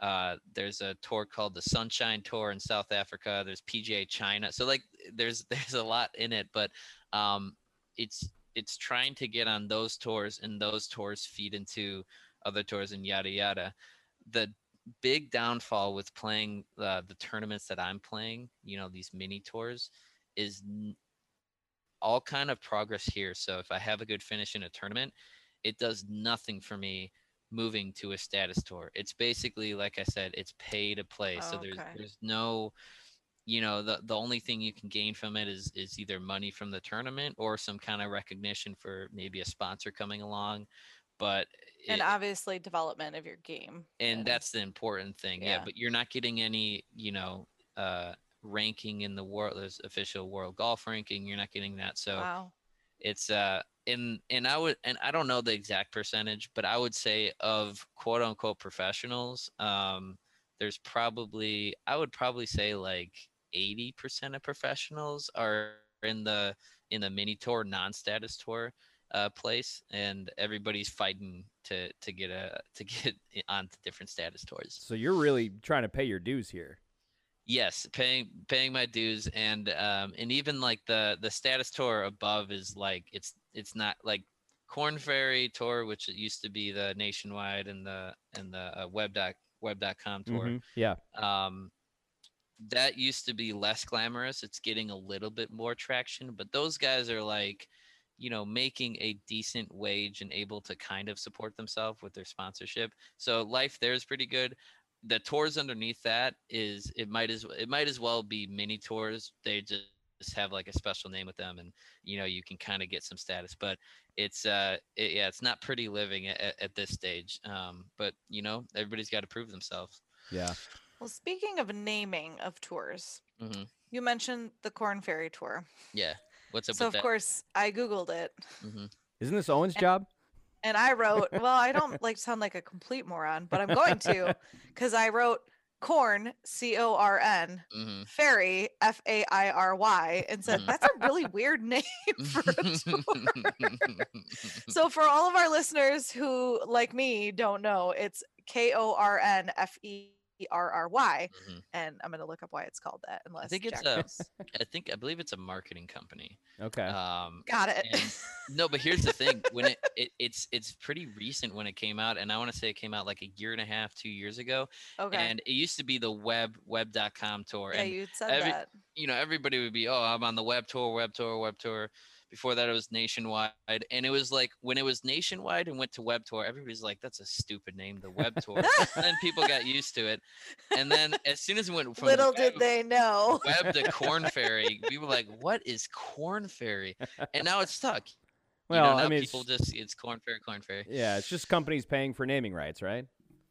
Uh, there's a tour called the Sunshine Tour in South Africa. There's PGA China. So like there's there's a lot in it, but um, it's it's trying to get on those tours, and those tours feed into other tours and yada yada. The big downfall with playing uh, the tournaments that I'm playing, you know, these mini tours, is n- all kind of progress here. So if I have a good finish in a tournament, it does nothing for me moving to a status tour. It's basically like I said, it's pay to play. so there's Okay. there's no you know the the only thing you can gain from it is is either money from the tournament or some kind of recognition for maybe a sponsor coming along but and it- obviously development of your game. and that's the important thing yeah. Yeah. but you're not getting any you know uh ranking in the world there's official world golf ranking you're not getting that so wow. it's uh and and i would and i don't know the exact percentage but i would say of quote unquote professionals um there's probably i would probably say like 80% of professionals are in the in the mini tour non-status tour uh, place, and everybody's fighting to to get a to get onto different status tours. So you're really trying to pay your dues here. Yes, paying paying my dues and um and even like the the status tour above is like it's it's not like Korn Ferry tour, which it used to be the nationwide and the and the uh, web dot web.com tour. Mhm. Yeah. Um, that used to be less glamorous. It's getting a little bit more traction, but those guys are like, you know, making a decent wage and able to kind of support themselves with their sponsorship. So life there is pretty good. The tours underneath that is it might as it might as well be mini tours. They just have like a special name with them, and you know you can kind of get some status. But it's uh it, yeah, it's not pretty living at, at- at this stage. Um, but you know everybody's got to prove themselves. Yeah. Well, speaking of naming of tours, hmm you mentioned the Korn Ferry tour. Yeah. What's up So with of that? course I googled it hmm Isn't this Owen's job? and I wrote, well, I don't like sound like a complete moron, but I'm going to because I wrote corn, C O R N, hmm ferry, F A I R Y, and said Mhm. that's a really weird name for a tour. so for all of our listeners who, like me, don't know, it's K O R N F E R R Y, Mhm. and I'm gonna look up why it's called that. Unless think it's Jack a- knows. I think I believe it's a marketing company. Okay. Um, got it. and- no, but here's the thing: when it, it it's it's pretty recent when it came out, and I want to say it came out like a year and a half, two years ago. okay. And it used to be the web web.com tour, yeah, and you said every- that. you know everybody would be, oh, I'm on the web tour, web tour, web tour. Before that, it was nationwide, and it was like when it was nationwide and went to web tour, everybody's like, "That's a stupid name, the web tour." and then people got used to it, and then as soon as it went from Little web- did they know. web to Korn Ferry we were like what is Korn Ferry and now it's stuck well, you know, now I mean, people just it's Korn Ferry Korn Ferry yeah, it's just companies paying for naming rights, right?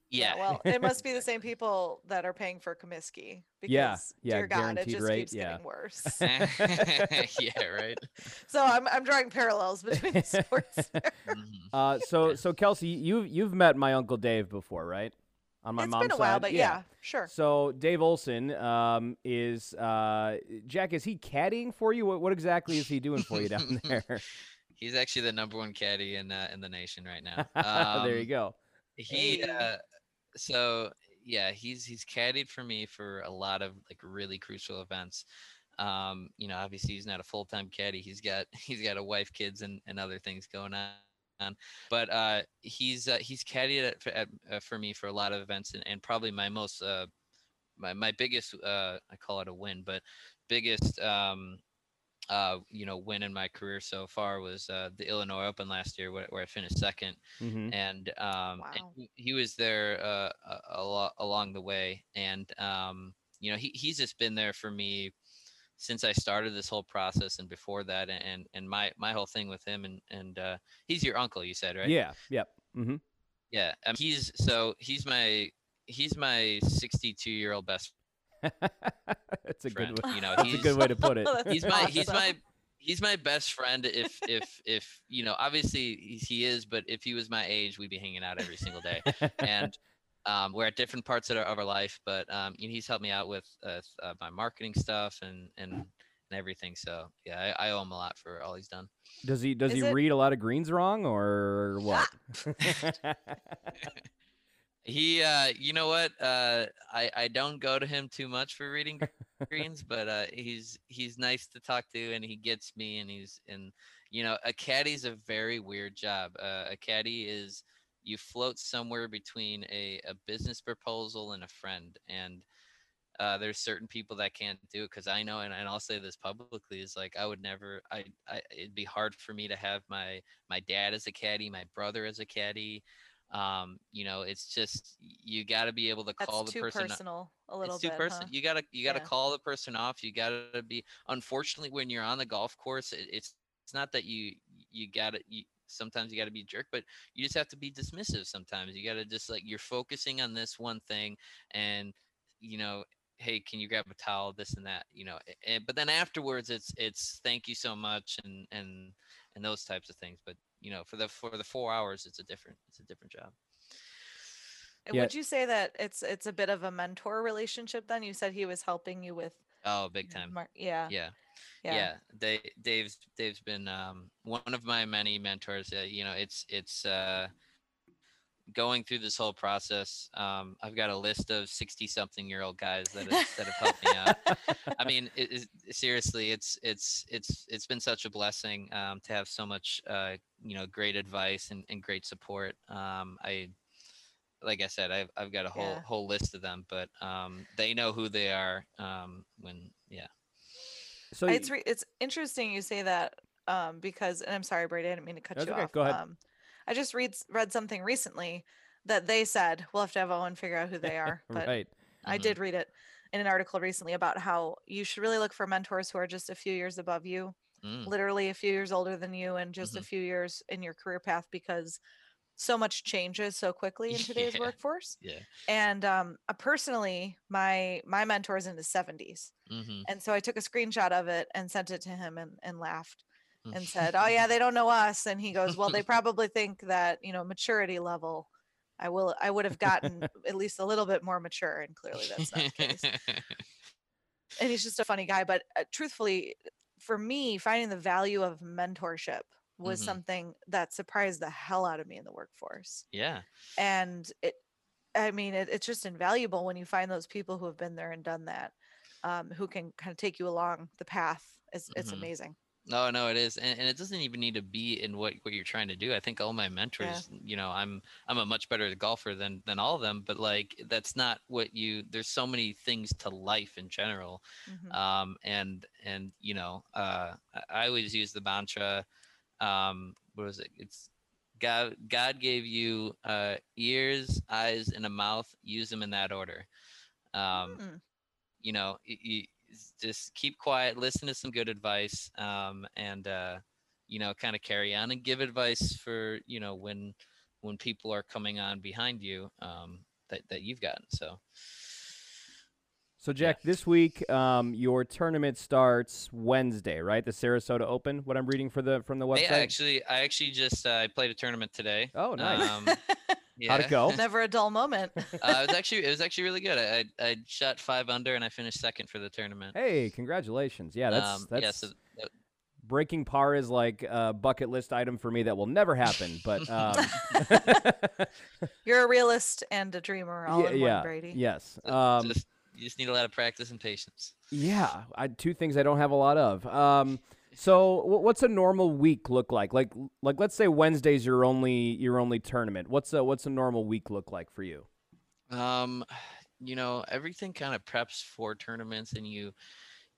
Yeah, Well, it must be the same people that are paying for Comiskey. Because, Yeah, yeah, dear God, it just rate, keeps yeah. getting worse. yeah right so I'm I'm drawing parallels between sports. Mhm. Uh, so so Kelsey, you you've met my uncle Dave before, right? On my it's mom's been a while, side? but yeah, sure. So Dave Olson um, is uh, Jack. Is he caddying for you? What, what exactly is he doing for you down there? he's actually the number one caddy in uh, in the nation right now there you Um, go. he Hey. uh so yeah he's he's caddied for me for a lot of like really crucial events. Um you know obviously he's not a full-time caddy he's got he's got a wife kids and, and other things going on. But uh he's uh, he's caddied for, at, uh, for me for a lot of events and, and probably my most uh my, my biggest uh i call it a win but biggest um uh you know win in my career so far was uh the illinois open last year where, where i finished second hmm and um and he, he was there uh a, a lot along the way and um you know he, he's just been there for me since I started this whole process and before that and and my my whole thing with him and and uh he's your uncle you said right Yeah. Yep. hmm yeah um, he's so he's my he's my 62 year old best That's a friend good. Way, you know that's a good way to put it. He's my he's awesome. my he's my best friend if if if you know obviously he is but if he was my age we'd be hanging out every single day and um, we're at different parts of our, of our life but um, you know, he's helped me out with uh, uh, my marketing stuff and and and everything so yeah I, I owe him a lot for all he's done Does he does Is he it- read a lot of greens wrong or what? He uh you know what uh i i don't go to him too much for reading greens but uh he's he's nice to talk to and he gets me and he's and you know a caddy's a very weird job. Uh, a caddy is you float somewhere between a, a business proposal and a friend and uh, there's certain people that can't do it because I know, and, and I'll say this publicly, is like I would never, I, I, it'd be hard for me to have my my dad as a caddy, my brother as a caddy, um you know it's just you got to be able to That's call the too person o- personal. A little it's too bit. person huh? you gotta you gotta Yeah. call the person off you gotta be unfortunately when you're on the golf course it, it's it's not that you you gotta you sometimes you gotta be a jerk but you just have to be dismissive sometimes you gotta just like you're focusing on this one thing and you know hey can you grab a towel this and that you know and, but then afterwards it's it's thank you so much and and and those types of things but you know for the for the four hours it's a different it's a different job And Yeah. Would you say that it's it's a bit of a mentor relationship then? You said he was helping you with oh big time mar- yeah. yeah Yeah. yeah, Dave, Dave's Dave's been um, one of my many mentors. Uh, you know, it's it's uh, going through this whole process. Um, I've got a list of sixty-something-year-old guys that have, that have helped me out. I mean, it, it, seriously, it's it's it's it's been such a blessing um, to have so much uh, you know great advice and, and great support. Um, I like I said, I've I've got a whole Yeah. whole list of them, but um, they know who they are. Um, when yeah. So it's re- it's interesting you say that um, because, and I'm sorry, Brady, I didn't mean to cut That's you okay, off. go ahead. I just read read something recently that they said we'll have to have Owen figure out who they are, but right. I Mhm. did read it in an article recently about how you should really look for mentors who are just a few years above you, Mm, literally a few years older than you, and just a Mhm. few years in your career path because so much changes so quickly in today's Yeah. workforce. yeah. And um, uh, personally, my my mentor is in his 70s, hmm and so I took a screenshot of it and sent it to him and, and laughed. And said, "Oh yeah, they don't know us." And he goes, "Well, they probably think that you know maturity level. I will. I would have gotten at least a little bit more mature, and clearly that's not the case." And he's just a funny guy. But uh, truthfully, for me, finding the value of mentorship was Mhm. something that surprised the hell out of me in the workforce. yeah. And it, I mean, it, it's just invaluable when you find those people who have been there and done that, um, who can kind of take you along the path. It's, it's Mhm. amazing. No, no, it is, and, and it doesn't even need to be in what, what you're trying to do. I think all my mentors, you know, I'm I'm a much better golfer than than all of them, but like that's not what you. There's so many things to life in general, Mhm. um, and and you know, uh, I- always use the mantra. Um, what was it? It's God. God gave you uh, ears, eyes, and a mouth. Use them in that order. Um, Mm. you know, y- y- s- just keep quiet, listen to some good advice, um, and uh, you know, kind of carry on and give advice for you know when when people are coming on behind you um, that that you've gotten. So So Jack, this week um, your tournament starts Wednesday, right? The Sarasota Open. What I'm reading for the from the Hey, website. I actually, I actually just uh, I played a tournament today. oh, nice. Yeah. How'd it go? Never a dull moment. uh, it was actually it was actually really good. I, I I shot five under and I finished second for the tournament. Hey, congratulations! Yeah, that's um, that's yeah, so that- breaking par is like a bucket list item for me that will never happen. But um, You're a realist and a dreamer all yeah, in yeah, one, Brady. yes. Um, just you just need a lot of practice and patience. Yeah, I, two things I don't have a lot of. Um, so what's a normal week look like? Like like let's say Wednesday's your only your only tournament. What's a what's a normal week look like for you? Um, you know, everything kind of preps for tournaments, and you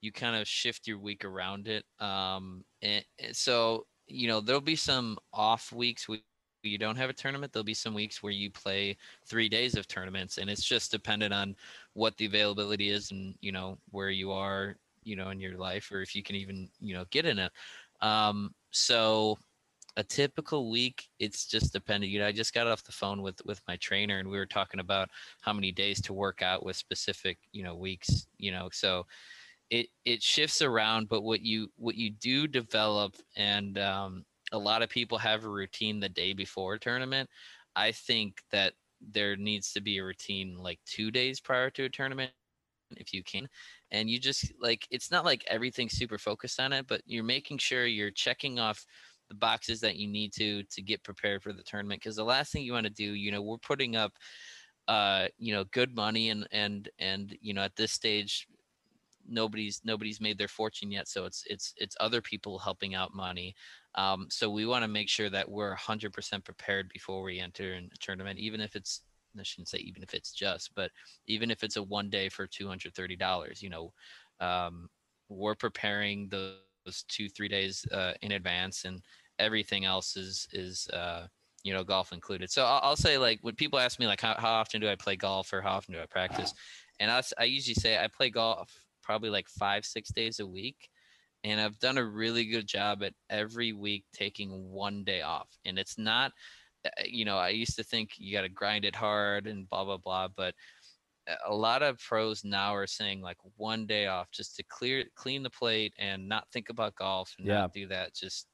you kind of shift your week around it. Um, and, and so you know there'll be some off weeks where you don't have a tournament. There'll be some weeks where you play three days of tournaments, and it's just dependent on what the availability is, and you know where you are, you know, in your life, or if you can even you know get in it. Um, so a typical week it's just dependent you know i just got off the phone with with my trainer and we were talking about how many days to work out with specific you know weeks you know so it it shifts around but what you what you do develop and um, a lot of people have a routine the day before a tournament i think that there needs to be a routine like two days prior to a tournament if you can and you just like it's not like everything's super focused on it but you're making sure you're checking off the boxes that you need to to get prepared for the tournament because the last thing you want to do you know we're putting up uh you know good money and and and you know at this stage nobody's nobody's made their fortune yet so it's it's it's other people helping out money um so we want to make sure that we're 100% prepared before we enter in a tournament even if it's i shouldn't say even if it's just but even if it's a one day for $230 you know um we're preparing those two three days uh, in advance and everything else is is uh you know golf included. So I'll, I'll say like when people ask me like how, how often do i play golf or how often do i practice? And I, I usually say i play golf probably like five six days a week and i've done a really good job at every week taking one day off. And it's not you know i used to think you got to grind it hard and blah blah blah but a lot of pros now are saying like one day off just to clear clean the plate and not think about golf and Yeah. not do that just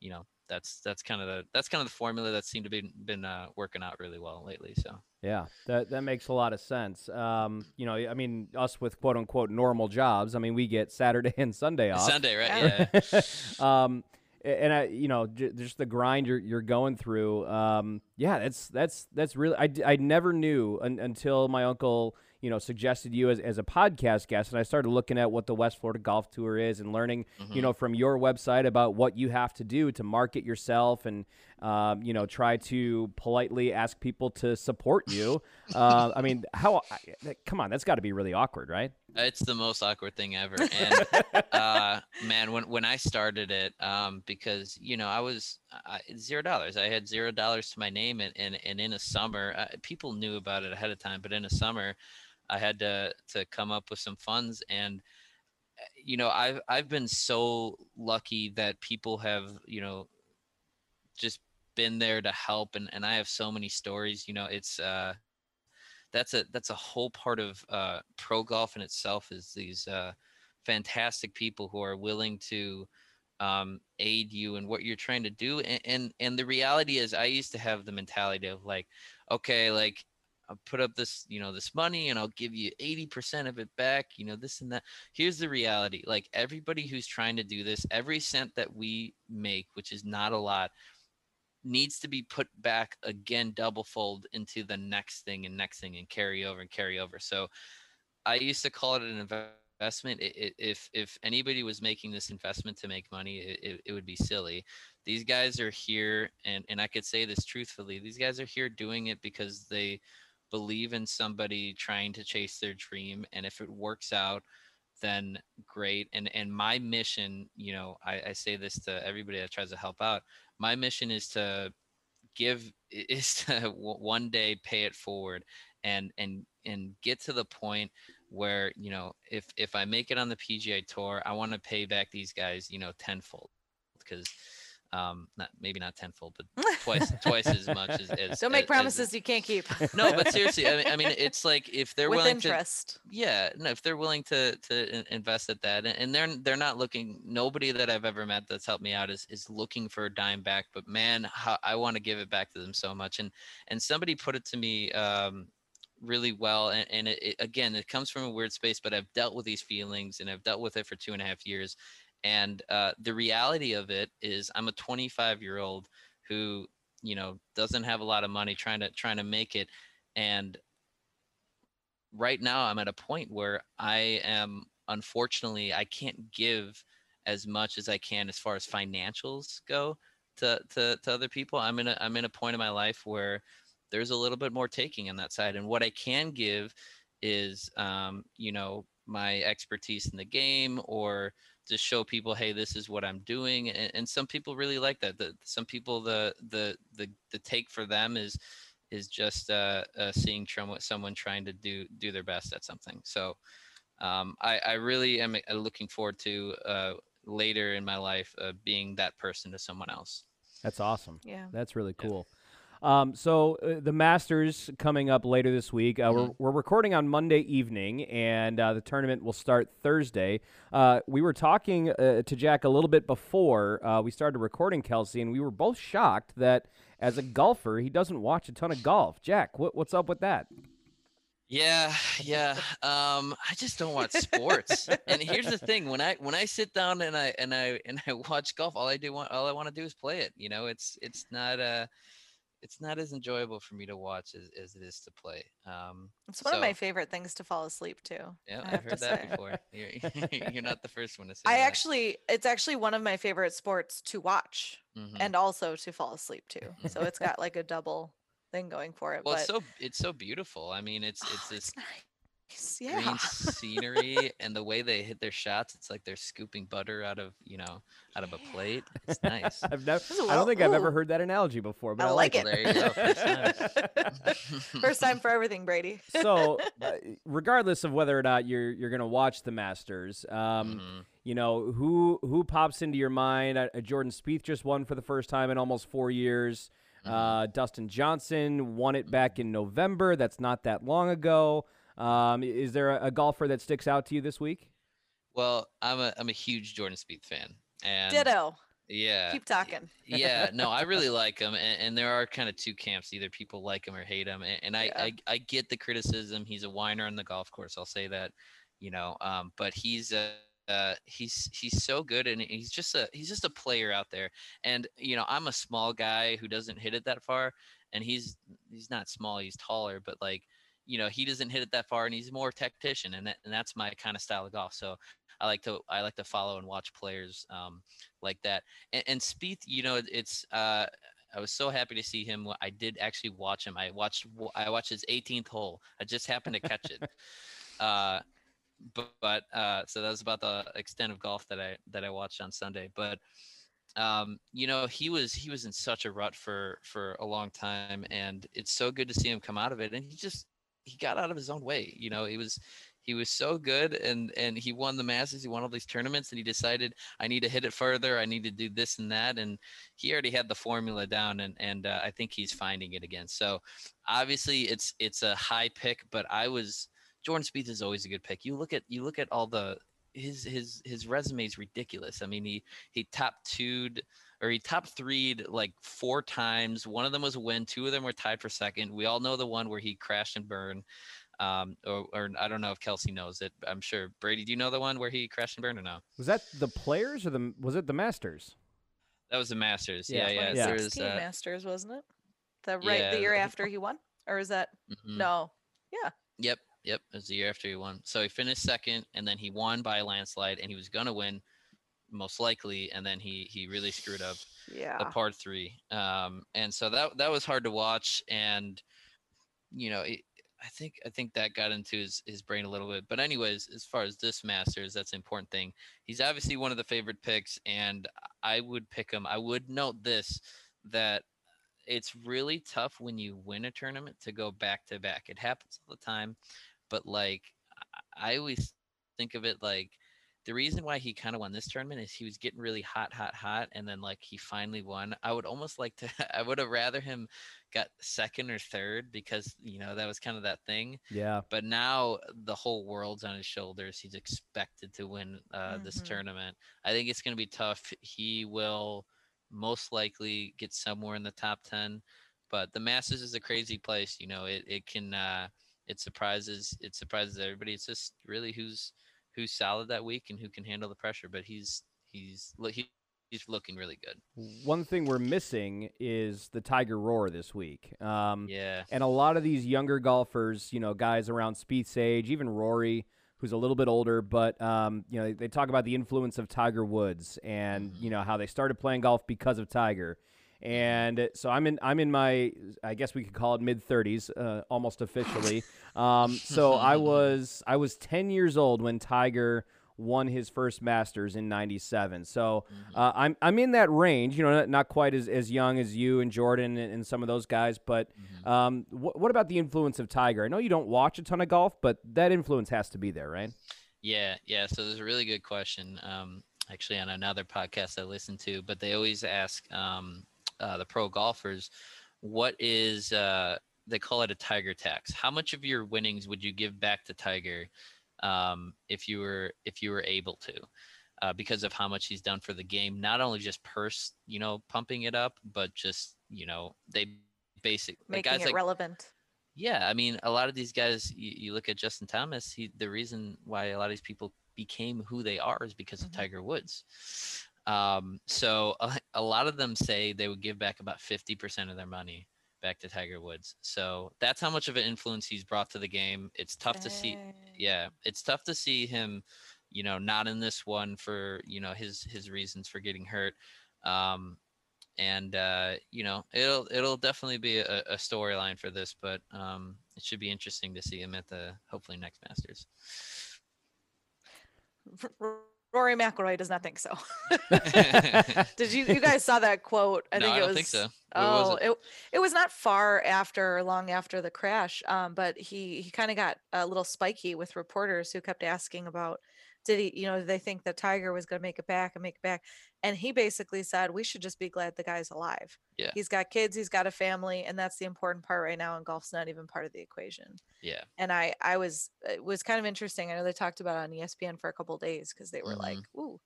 you know that's that's kind of the that's kind of the formula that seemed to be been uh, working out really well lately. So Yeah, that that makes a lot of sense. Um, you know, I mean, us with quote unquote normal jobs. I mean, we get Saturday and Sunday off. Sunday, right? Yeah. um, and I, you know, j- just the grind you're you're going through. Um, yeah, that's that's that's really. I, I never knew un- until my uncle, you know, suggested you as, as a podcast guest, and I started looking at what the West Florida Golf Tour is and learning, you know, from your website about what you have to do to market yourself and, um, you know, try to politely ask people to support you. uh, I mean, how? I, come on, that's got to be really awkward, right? It's the most awkward thing ever. And uh, man, when when I started it, um, because you know I was I, zero dollars. I had zero dollars to my name, and and, and in a summer, uh, people knew about it ahead of time. But in a summer, I had to to come up with some funds, and uh, you know I've I've been so lucky that people have you know just been there to help, and and I have so many stories. You know, it's uh that's a that's a whole part of uh, pro golf in itself is these uh, fantastic people who are willing to um, aid you in what you're trying to do and, and and the reality is i used to have the mentality of like okay like i'll put up this you know this money and i'll give you 80% of it back you know this and that. Here's the reality like everybody who's trying to do this every cent that we make which is not a lot needs to be put back again double fold into the next thing and next thing and carry over and carry over. So i used to call it an investment. I- i- if if anybody was making this investment to make money it, it, it would be silly. These guys are here and and i could say this truthfully these guys are here doing it because they believe in somebody trying to chase their dream and if it works out then great and and my mission you know i, I say this to everybody that tries to help out my mission is to give is to one day pay it forward and and and get to the point where you know if if i make it on the pga tour i want to pay back these guys you know tenfold because um not maybe not tenfold but twice twice as much as, as Don't make as- as- promises you can't keep. no but seriously I mean, I mean it's like if they're with willing to interest. yeah no if they're willing to to invest at that and, and they're they're not looking nobody that i've ever met that's helped me out is is looking for a dime back but man how, i want to give it back to them so much and and somebody put it to me um really well and, and it, it, again it comes from a weird space but i've dealt with these feelings and i've dealt with it for two and a half years and uh, the reality of it is i'm a 25 year old who you know doesn't have a lot of money trying to trying to make it and right now i'm at a point where i am unfortunately i can't give as much as i can as far as financials go to to, to other people. I'm in a i'm in a point in my life where there's a little bit more taking on that side and what i can give is um, you know my expertise in the game or just show people hey this is what i'm doing and, and some people really like that the, some people the the the the take for them is is just uh, uh seeing trum- someone trying to do do their best at something so um i i really am uh, looking forward to uh later in my life uh, being that person to someone else That's awesome. Yeah. That's really Yeah. Um, so uh, the Masters coming up later this week. Uh, we're, we're recording on Monday evening, and uh, the tournament will start Thursday. Uh, we were talking uh, to Jack a little bit before uh, we started recording, Kelsey, and we were both shocked that as a golfer, he doesn't watch a ton of golf. Jack, what, what's up with that? Yeah, yeah. Um, I just don't watch sports. and here's the thing: when I when I sit down and I and I and I watch golf, all I do want all I want to do is play it. You know, it's it's not uh it's not as enjoyable for me to watch as, as it is to play. Um, It's one of my favorite things to fall asleep to. yeah, I've heard that say. before. You're, you're not the first one to say I that. actually, it's actually one of my favorite sports to watch Mhm. and also to fall asleep to. So it's got like a double thing going for it. well, but it's so it's so beautiful. I mean, it's it's Oh, this nice. Green Yeah. scenery and the way they hit their shots. It's like they're scooping butter out of you know out of a plate. It's nice. I've never, This is I don't think I've ever heard that analogy before, but I I, like like it. There you go. First time. First time for everything, Brady. so, uh, regardless of whether or not you're you're gonna watch the Masters, um, Mhm. you know who who pops into your mind? Uh, uh, Jordan Spieth just won for the first time in almost four years. Mm-hmm. Uh, Dustin Johnson won it back in November. That's not that long ago. Um, is there a, a golfer that sticks out to you this week? Well, I'm a I'm a huge Jordan Spieth fan, and Ditto. Yeah. Keep talking. yeah, no, I really like him, and, and there are kind of two camps. Either people like him or hate him, and, and I, Yeah. I I get the criticism. He's a whiner on the golf course. I'll say that, you know. Um, but he's uh, uh he's he's so good, and he's just a he's just a player out there. And you know, I'm a small guy who doesn't hit it that far, and he's he's not small. He's taller, but like you know, he doesn't hit it that far, and he's more tactician, and that, and that's my kind of style of golf. So I like to I like to follow and watch players um like that. And, and Spieth, you know, it's uh, I was so happy to see him. I did actually watch him. I watched I watched his 18th hole. I just happened to catch it. uh, but, but uh, so that was about the extent of golf that I that I watched on Sunday. But um, you know, he was he was in such a rut for for a long time, and it's so good to see him come out of it. And he just he got out of his own way. You know, he was he was so good and and he won the masters he won all these tournaments and he decided i need to hit it further i need to do this and that and he already had the formula down and and uh, i think he's finding it again so obviously it's it's a high pick but i was jordan Spieth is always a good pick you look at you look at all the his his his resume is ridiculous i mean he he top two'd or he top three'd like four times one of them was a win two of them were tied for second we all know the one where he crashed and burned um, or, or I don't know if Kelsey knows it. I'm sure. Brady, do you know the one where he crashed and burned or no? Was that the players or the was it the Masters? That was the Masters. Yeah, Yeah, yeah. yeah. There was, uh, Masters, wasn't it? The right Yeah, the year after he won, or is that mhm. no? Yeah. Yep, yep. It was the year after he won. So he finished second, and then he won by a landslide, and he was gonna win, most likely, and then he he really screwed up Yeah. the par three. Um, and so that that was hard to watch, and you know, it, I think I think that got into his his brain a little bit. But anyways, as far as this Masters, that's the important thing. He's obviously one of the favorite picks, and I would pick him. I would note this that it's really tough when you win a tournament to go back to back. It happens all the time, but like I always think of it like the reason why he kind of won this tournament is he was getting really hot, hot, hot, and then like he finally won. I would almost like to. I would have rather him got second or third because you know that was kind of that thing. Yeah. But now the whole world's on his shoulders. He's expected to win uh, this Mhm. tournament. I think it's going to be tough. He will most likely get somewhere in the top ten. But the Masters is a crazy place. You know, it it can uh, it surprises it surprises everybody. It's just really who's who's solid that week and who can handle the pressure. But he's he's look he, he's looking really good. One thing we're missing is the Tiger Roar this week. Um, Yeah. And a lot of these younger golfers, you know, guys around Spieth's age, even Rory, who's a little bit older, but um, you know, they, they talk about the influence of Tiger Woods and Mhm. you know how they started playing golf because of Tiger. And so I'm in I'm in my I guess we could call it mid 30s, uh, almost officially. um, so I was I was 10 years old when Tiger won his first Masters in '97. So Mhm. uh, I'm I'm in that range. You know, not, not quite as, as young as you and Jordan and, and some of those guys, but Mhm. um, wh- what about the influence of Tiger? I know you don't watch a ton of golf, but that influence has to be there, right? Yeah, yeah. So there's a really good question. Um, actually, on another podcast I listen to, but they always ask um, uh, the pro golfers, "What is?" Uh, they call it a Tiger tax. How much of your winnings would you give back to Tiger um, if you were if you were able to? Uh, because of how much he's done for the game, not only just purse, you know, pumping it up, but just you know, they basic like Making guys it like relevant. yeah, I mean, a lot of these guys, you, you look at Justin Thomas. He the reason why a lot of these people became who they are is because of Mhm. Tiger Woods. Um, so a, a lot of them say they would give back about fifty percent of their money back to Tiger Woods. So that's how much of an influence he's brought to the game. It's tough to see. Yeah, it's tough to see him, you know, not in this one for you know his his reasons for getting hurt. Um, and uh, you know it'll it'll definitely be a, a storyline for this, but um, it should be interesting to see him at the hopefully next Masters. Rory McIlroy does not think so. Did you you guys saw that quote? I no, think I it don't was. think so. Oh, it? it it was not far after, long after the crash. Um, but he he kind of got a little spiky with reporters who kept asking about, did he, you know, they think that Tiger was going to make it back and make it back? And he basically said, we should just be glad the guy's alive. Yeah. He's got kids, he's got a family, and that's the important part right now. And golf's not even part of the equation. Yeah, And I I was it was kind of interesting. I know they talked about it on ESPN for a couple days because they were like, Mhm. ooh.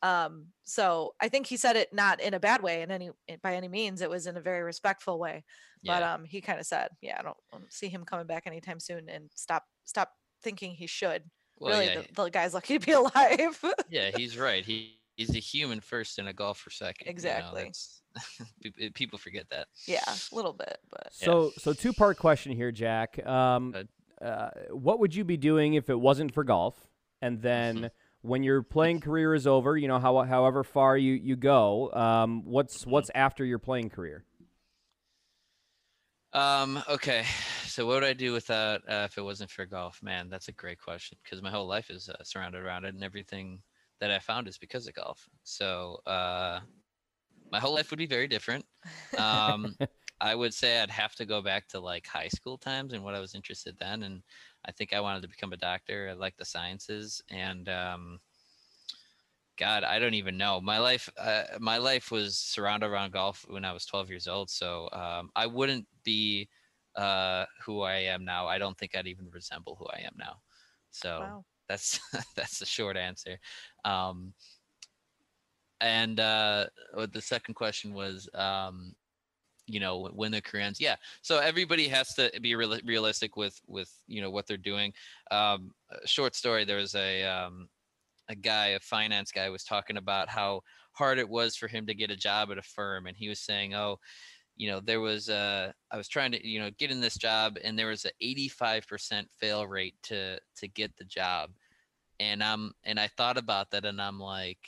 Um, so I think he said it not in a bad way in any by any means. It was in a very respectful way. yeah. But um, he kind of said, "Yeah, I don't, I don't see him coming back anytime soon." And stop, stop thinking he should. Well, really, yeah, the, the guy's lucky to be alive. yeah, he's right. He he's a human first and a golfer second. you know, Exactly. people forget that. yeah, a little bit, but So, so two part question here, Jack. Um, Good. uh, what would you be doing if it wasn't for golf? And then when your playing career is over, you know, how, however far you you go, um, what's what's after your playing career? Um. Okay. So what would I do without uh, if it wasn't for golf? Man, that's a great question because my whole life is uh, surrounded around it, and everything that I found is because of golf. So uh, my whole life would be very different. Um, I would say I'd have to go back to like high school times and what I was interested then, and I think I wanted to become a doctor. I like the sciences, and um, God, I don't even know. My life, uh, my life was surrounded around golf when I was 12 years old. So um, I wouldn't be uh, who I am now. I don't think I'd even resemble who I am now. So wow. that's that's the short answer. Um, and uh, the second question was, um, you know, when the career ends. Yeah. So everybody has to be real- realistic with with you know what they're doing. Um, short story. There was a um, a guy, a finance guy, was talking about how hard it was for him to get a job at a firm, and he was saying, "Oh, you know, there was a I was trying to you know get in this job, and there was a 85% fail rate to to get the job." And I'm and I thought about that, and I'm like,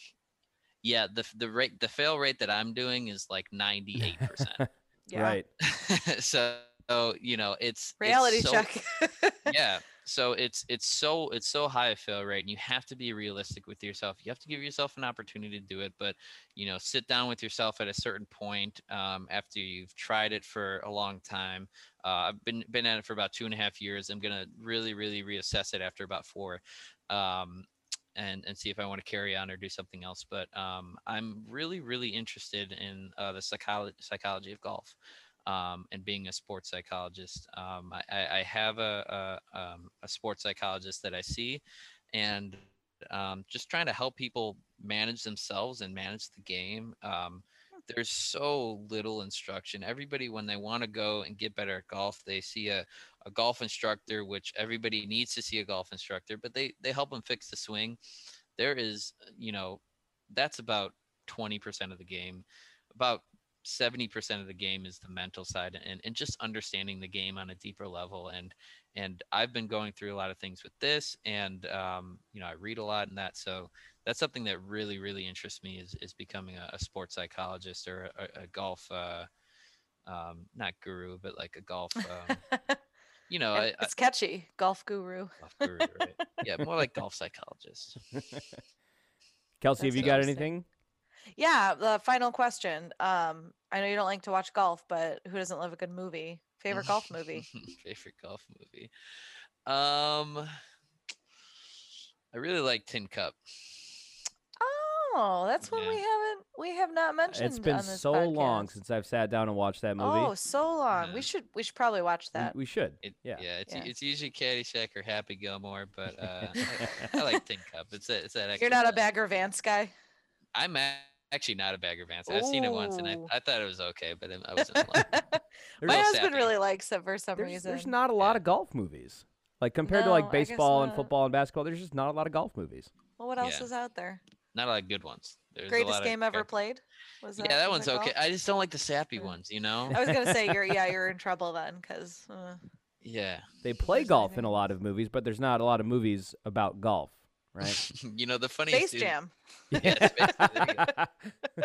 yeah, the the rate the fail rate that I'm doing is like 98%. Yeah. Right. so you know, it's it's Reality so- check. yeah so it's it's so it's so high a fail rate and you have to be realistic with yourself. You have to give yourself an opportunity to do it but you know sit down with yourself at a certain point um, after you've tried it for a long time. Uh, i've been been at it for about two and a half years. I'm gonna really really reassess it after about four um, and and see if i want to carry on or do something else but um, i'm really really interested in uh, the psychology psychology of golf um, and being a sports psychologist. Um, I, I have a, a, um, a sports psychologist that I see, and um, just trying to help people manage themselves and manage the game. Um, there's so little instruction. Everybody, when they want to go and get better at golf, they see a, a golf instructor, which everybody needs to see a golf instructor, but they they help them fix the swing. There is, you know, that's about 20% of the game. About 70% of the game is the mental side and, and just understanding the game on a deeper level and and i've been going through a lot of things with this and um, you know i read a lot in that so that's something that really really interests me is, is becoming a, a sports psychologist or a, a golf uh, um, not guru but like a golf um, you know I, I, it's catchy. Golf guru. golf guru right yeah more like golf psychologist Kelsey, have you got interesting. anything? Yeah, the final question. Um, I know you don't like to watch golf, but who doesn't love a good movie? Favorite golf movie? favorite golf movie um i really like tin cup Oh, that's one we haven't we have not mentioned. It's been so long since I've sat down and watched that movie. Oh, so long. Yeah. We should we should probably watch that. we, should. It, Yeah. yeah, it's Yeah. it's usually Caddyshack or Happy Gilmore, but uh, I, I like Tin Cup. It's a, it's that. You're not a. Bagger Vance guy. I'm a- actually not a Bagger Vance. I've seen it once and I, I thought it was okay, but I wasn't. in. My There's- husband sappy. really likes it for some There's, reason. there's not a lot Yeah. of golf movies. Like compared to like baseball and football and basketball, there's just not a lot of golf movies. well, what else Yeah. is out there? not a lot of good ones. There's Greatest lot of game ever good- played. Was Yeah, that one's okay. golf? I just don't like the sappy Yeah. ones. You know. I was gonna say you're yeah you're in trouble then because uh, yeah. They play golf in a lot of movies, but there's not a lot of movies about golf, right? you know the funniest. Space dude- Jam. Yeah, Space Jam, there you go.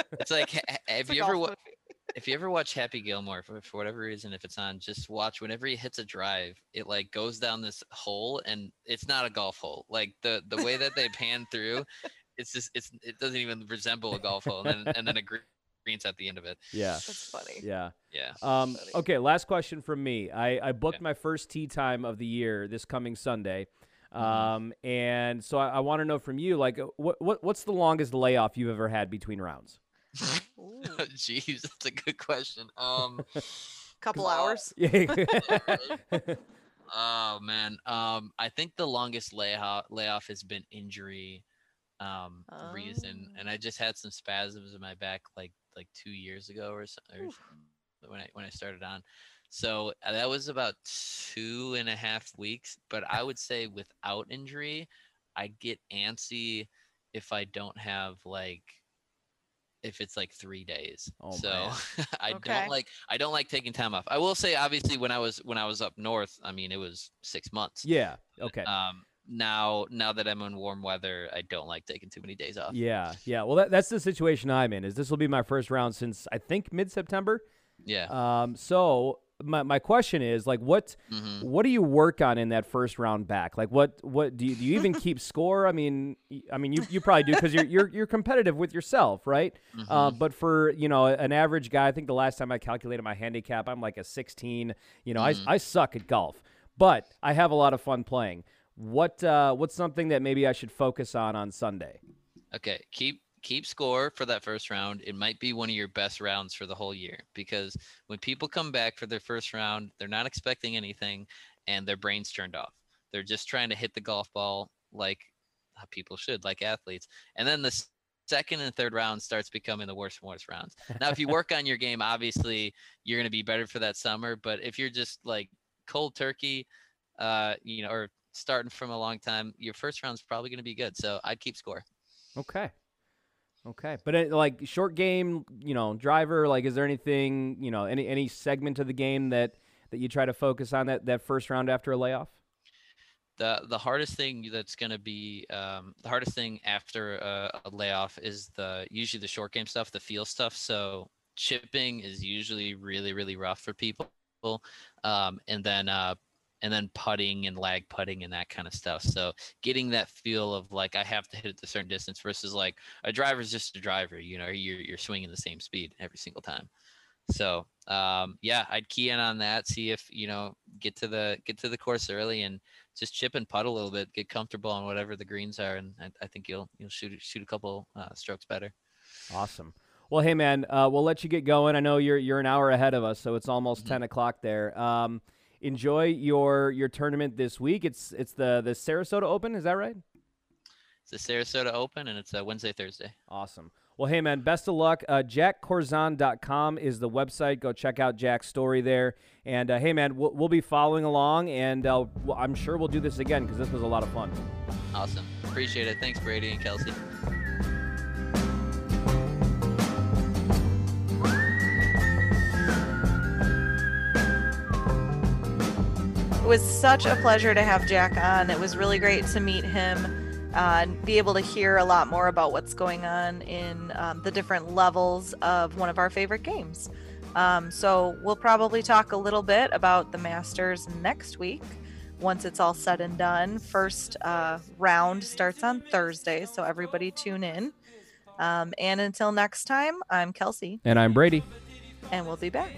It's like, ha- ha- It's you ever golf wa- if you ever watch Happy Gilmore for, for whatever reason, if it's on, just watch whenever he hits a drive, it like goes down this hole and it's not a golf hole. Like the the way that they pan through, it's just it's it doesn't even resemble a golf hole. And then and then a gre- green's at the end of it. yeah. That's funny. Yeah. Yeah. Um, okay, last question from me. I, I booked Okay. my first tee time of the year this coming Sunday. Mhm. Um, and so I, I want to know from you, like, uh, what, what what's the longest layoff you've ever had between rounds? Ooh, Jeez, that's a good question. Um, couple hours. Yeah. oh man, um, I think the longest layoff layoff has been injury. um reason and I just had some spasms in my back like like 2 years ago or so or Oof. when I when I started on. So uh, that was about two and a half weeks. But I would say without injury, I get antsy if I don't have like if it's like three days. Oh, so. I Okay. don't like I don't like taking time off. I will say obviously when I was when I was up north, I mean it was six months. Yeah. Okay. Um now now that I'm in warm weather, I don't like taking too many days off. Yeah, yeah. Well, that, that's the situation I'm in. Is this will be my first round since I think mid September. Yeah. Um, so my my question is like, what hmm what do you work on in that first round back? Like, what what do you do you even keep score? I mean, I mean, you, you probably do because you're you're you're competitive with yourself, right? Uh, Mm-hmm. but for you know an average guy, I think the last time I calculated my handicap, I'm like a 16. You know, Mm-hmm. I I suck at golf, but I have a lot of fun playing. What uh, what's something that maybe I should focus on on Sunday? Okay, keep keep score for that first round. It might be one of your best rounds for the whole year because when people come back for their first round, they're not expecting anything and their brains turned off. They're just trying to hit the golf ball like people should, like athletes. And then the second and third round starts becoming the worst and worst rounds. Now, if you work on your game, obviously you're going to be better for that summer. But if you're just like cold turkey, uh, you know, or starting from a long time, your first round's probably going to be good. So I'd keep score. Okay. Okay. But it, like short game, you know, driver, like is there anything, you know, any any segment of the game that that you try to focus on that that first round after a layoff? the the hardest thing that's going to be um, the hardest thing after a, a layoff is the usually the short game stuff, the feel stuff. So chipping is usually really really rough for people, um, and then uh, and then putting and lag putting and that kind of stuff. So getting that feel of like I have to hit it a certain distance versus like a driver's just a driver. You know, you're you're swinging the same speed every single time. So um, yeah, I'd key in on that. See if you know get to the get to the course early and just chip and putt a little bit, get comfortable on whatever the greens are, and I, I think you'll you'll shoot shoot a couple uh, strokes better. Awesome. Well, hey man, uh, we'll let you get going. I know you're you're an hour ahead of us, so it's almost ten o'clock there. Um, enjoy your your tournament this week. It's it's the the Sarasota Open. Is that right? It's the Sarasota Open, and it's uh, Wednesday, Thursday. Awesome. Well, hey, man, best of luck. Uh, JackKorzon.com is the website. Go check out Jack's story there. And uh, hey, man, we'll, we'll be following along, and uh, I'm sure we'll do this again because this was a lot of fun. Awesome, appreciate it. Thanks, Brady and Kelsey. It was such a pleasure to have Jack on. It was really great to meet him uh, and be able to hear a lot more about what's going on in um, the different levels of one of our favorite games. Um, so we'll probably talk a little bit about the Masters next week once it's all said and done. First uh, round starts on Thursday, so everybody tune in. Um, and until next time, I'm Kelsey, And I'm Brady. and we'll be back.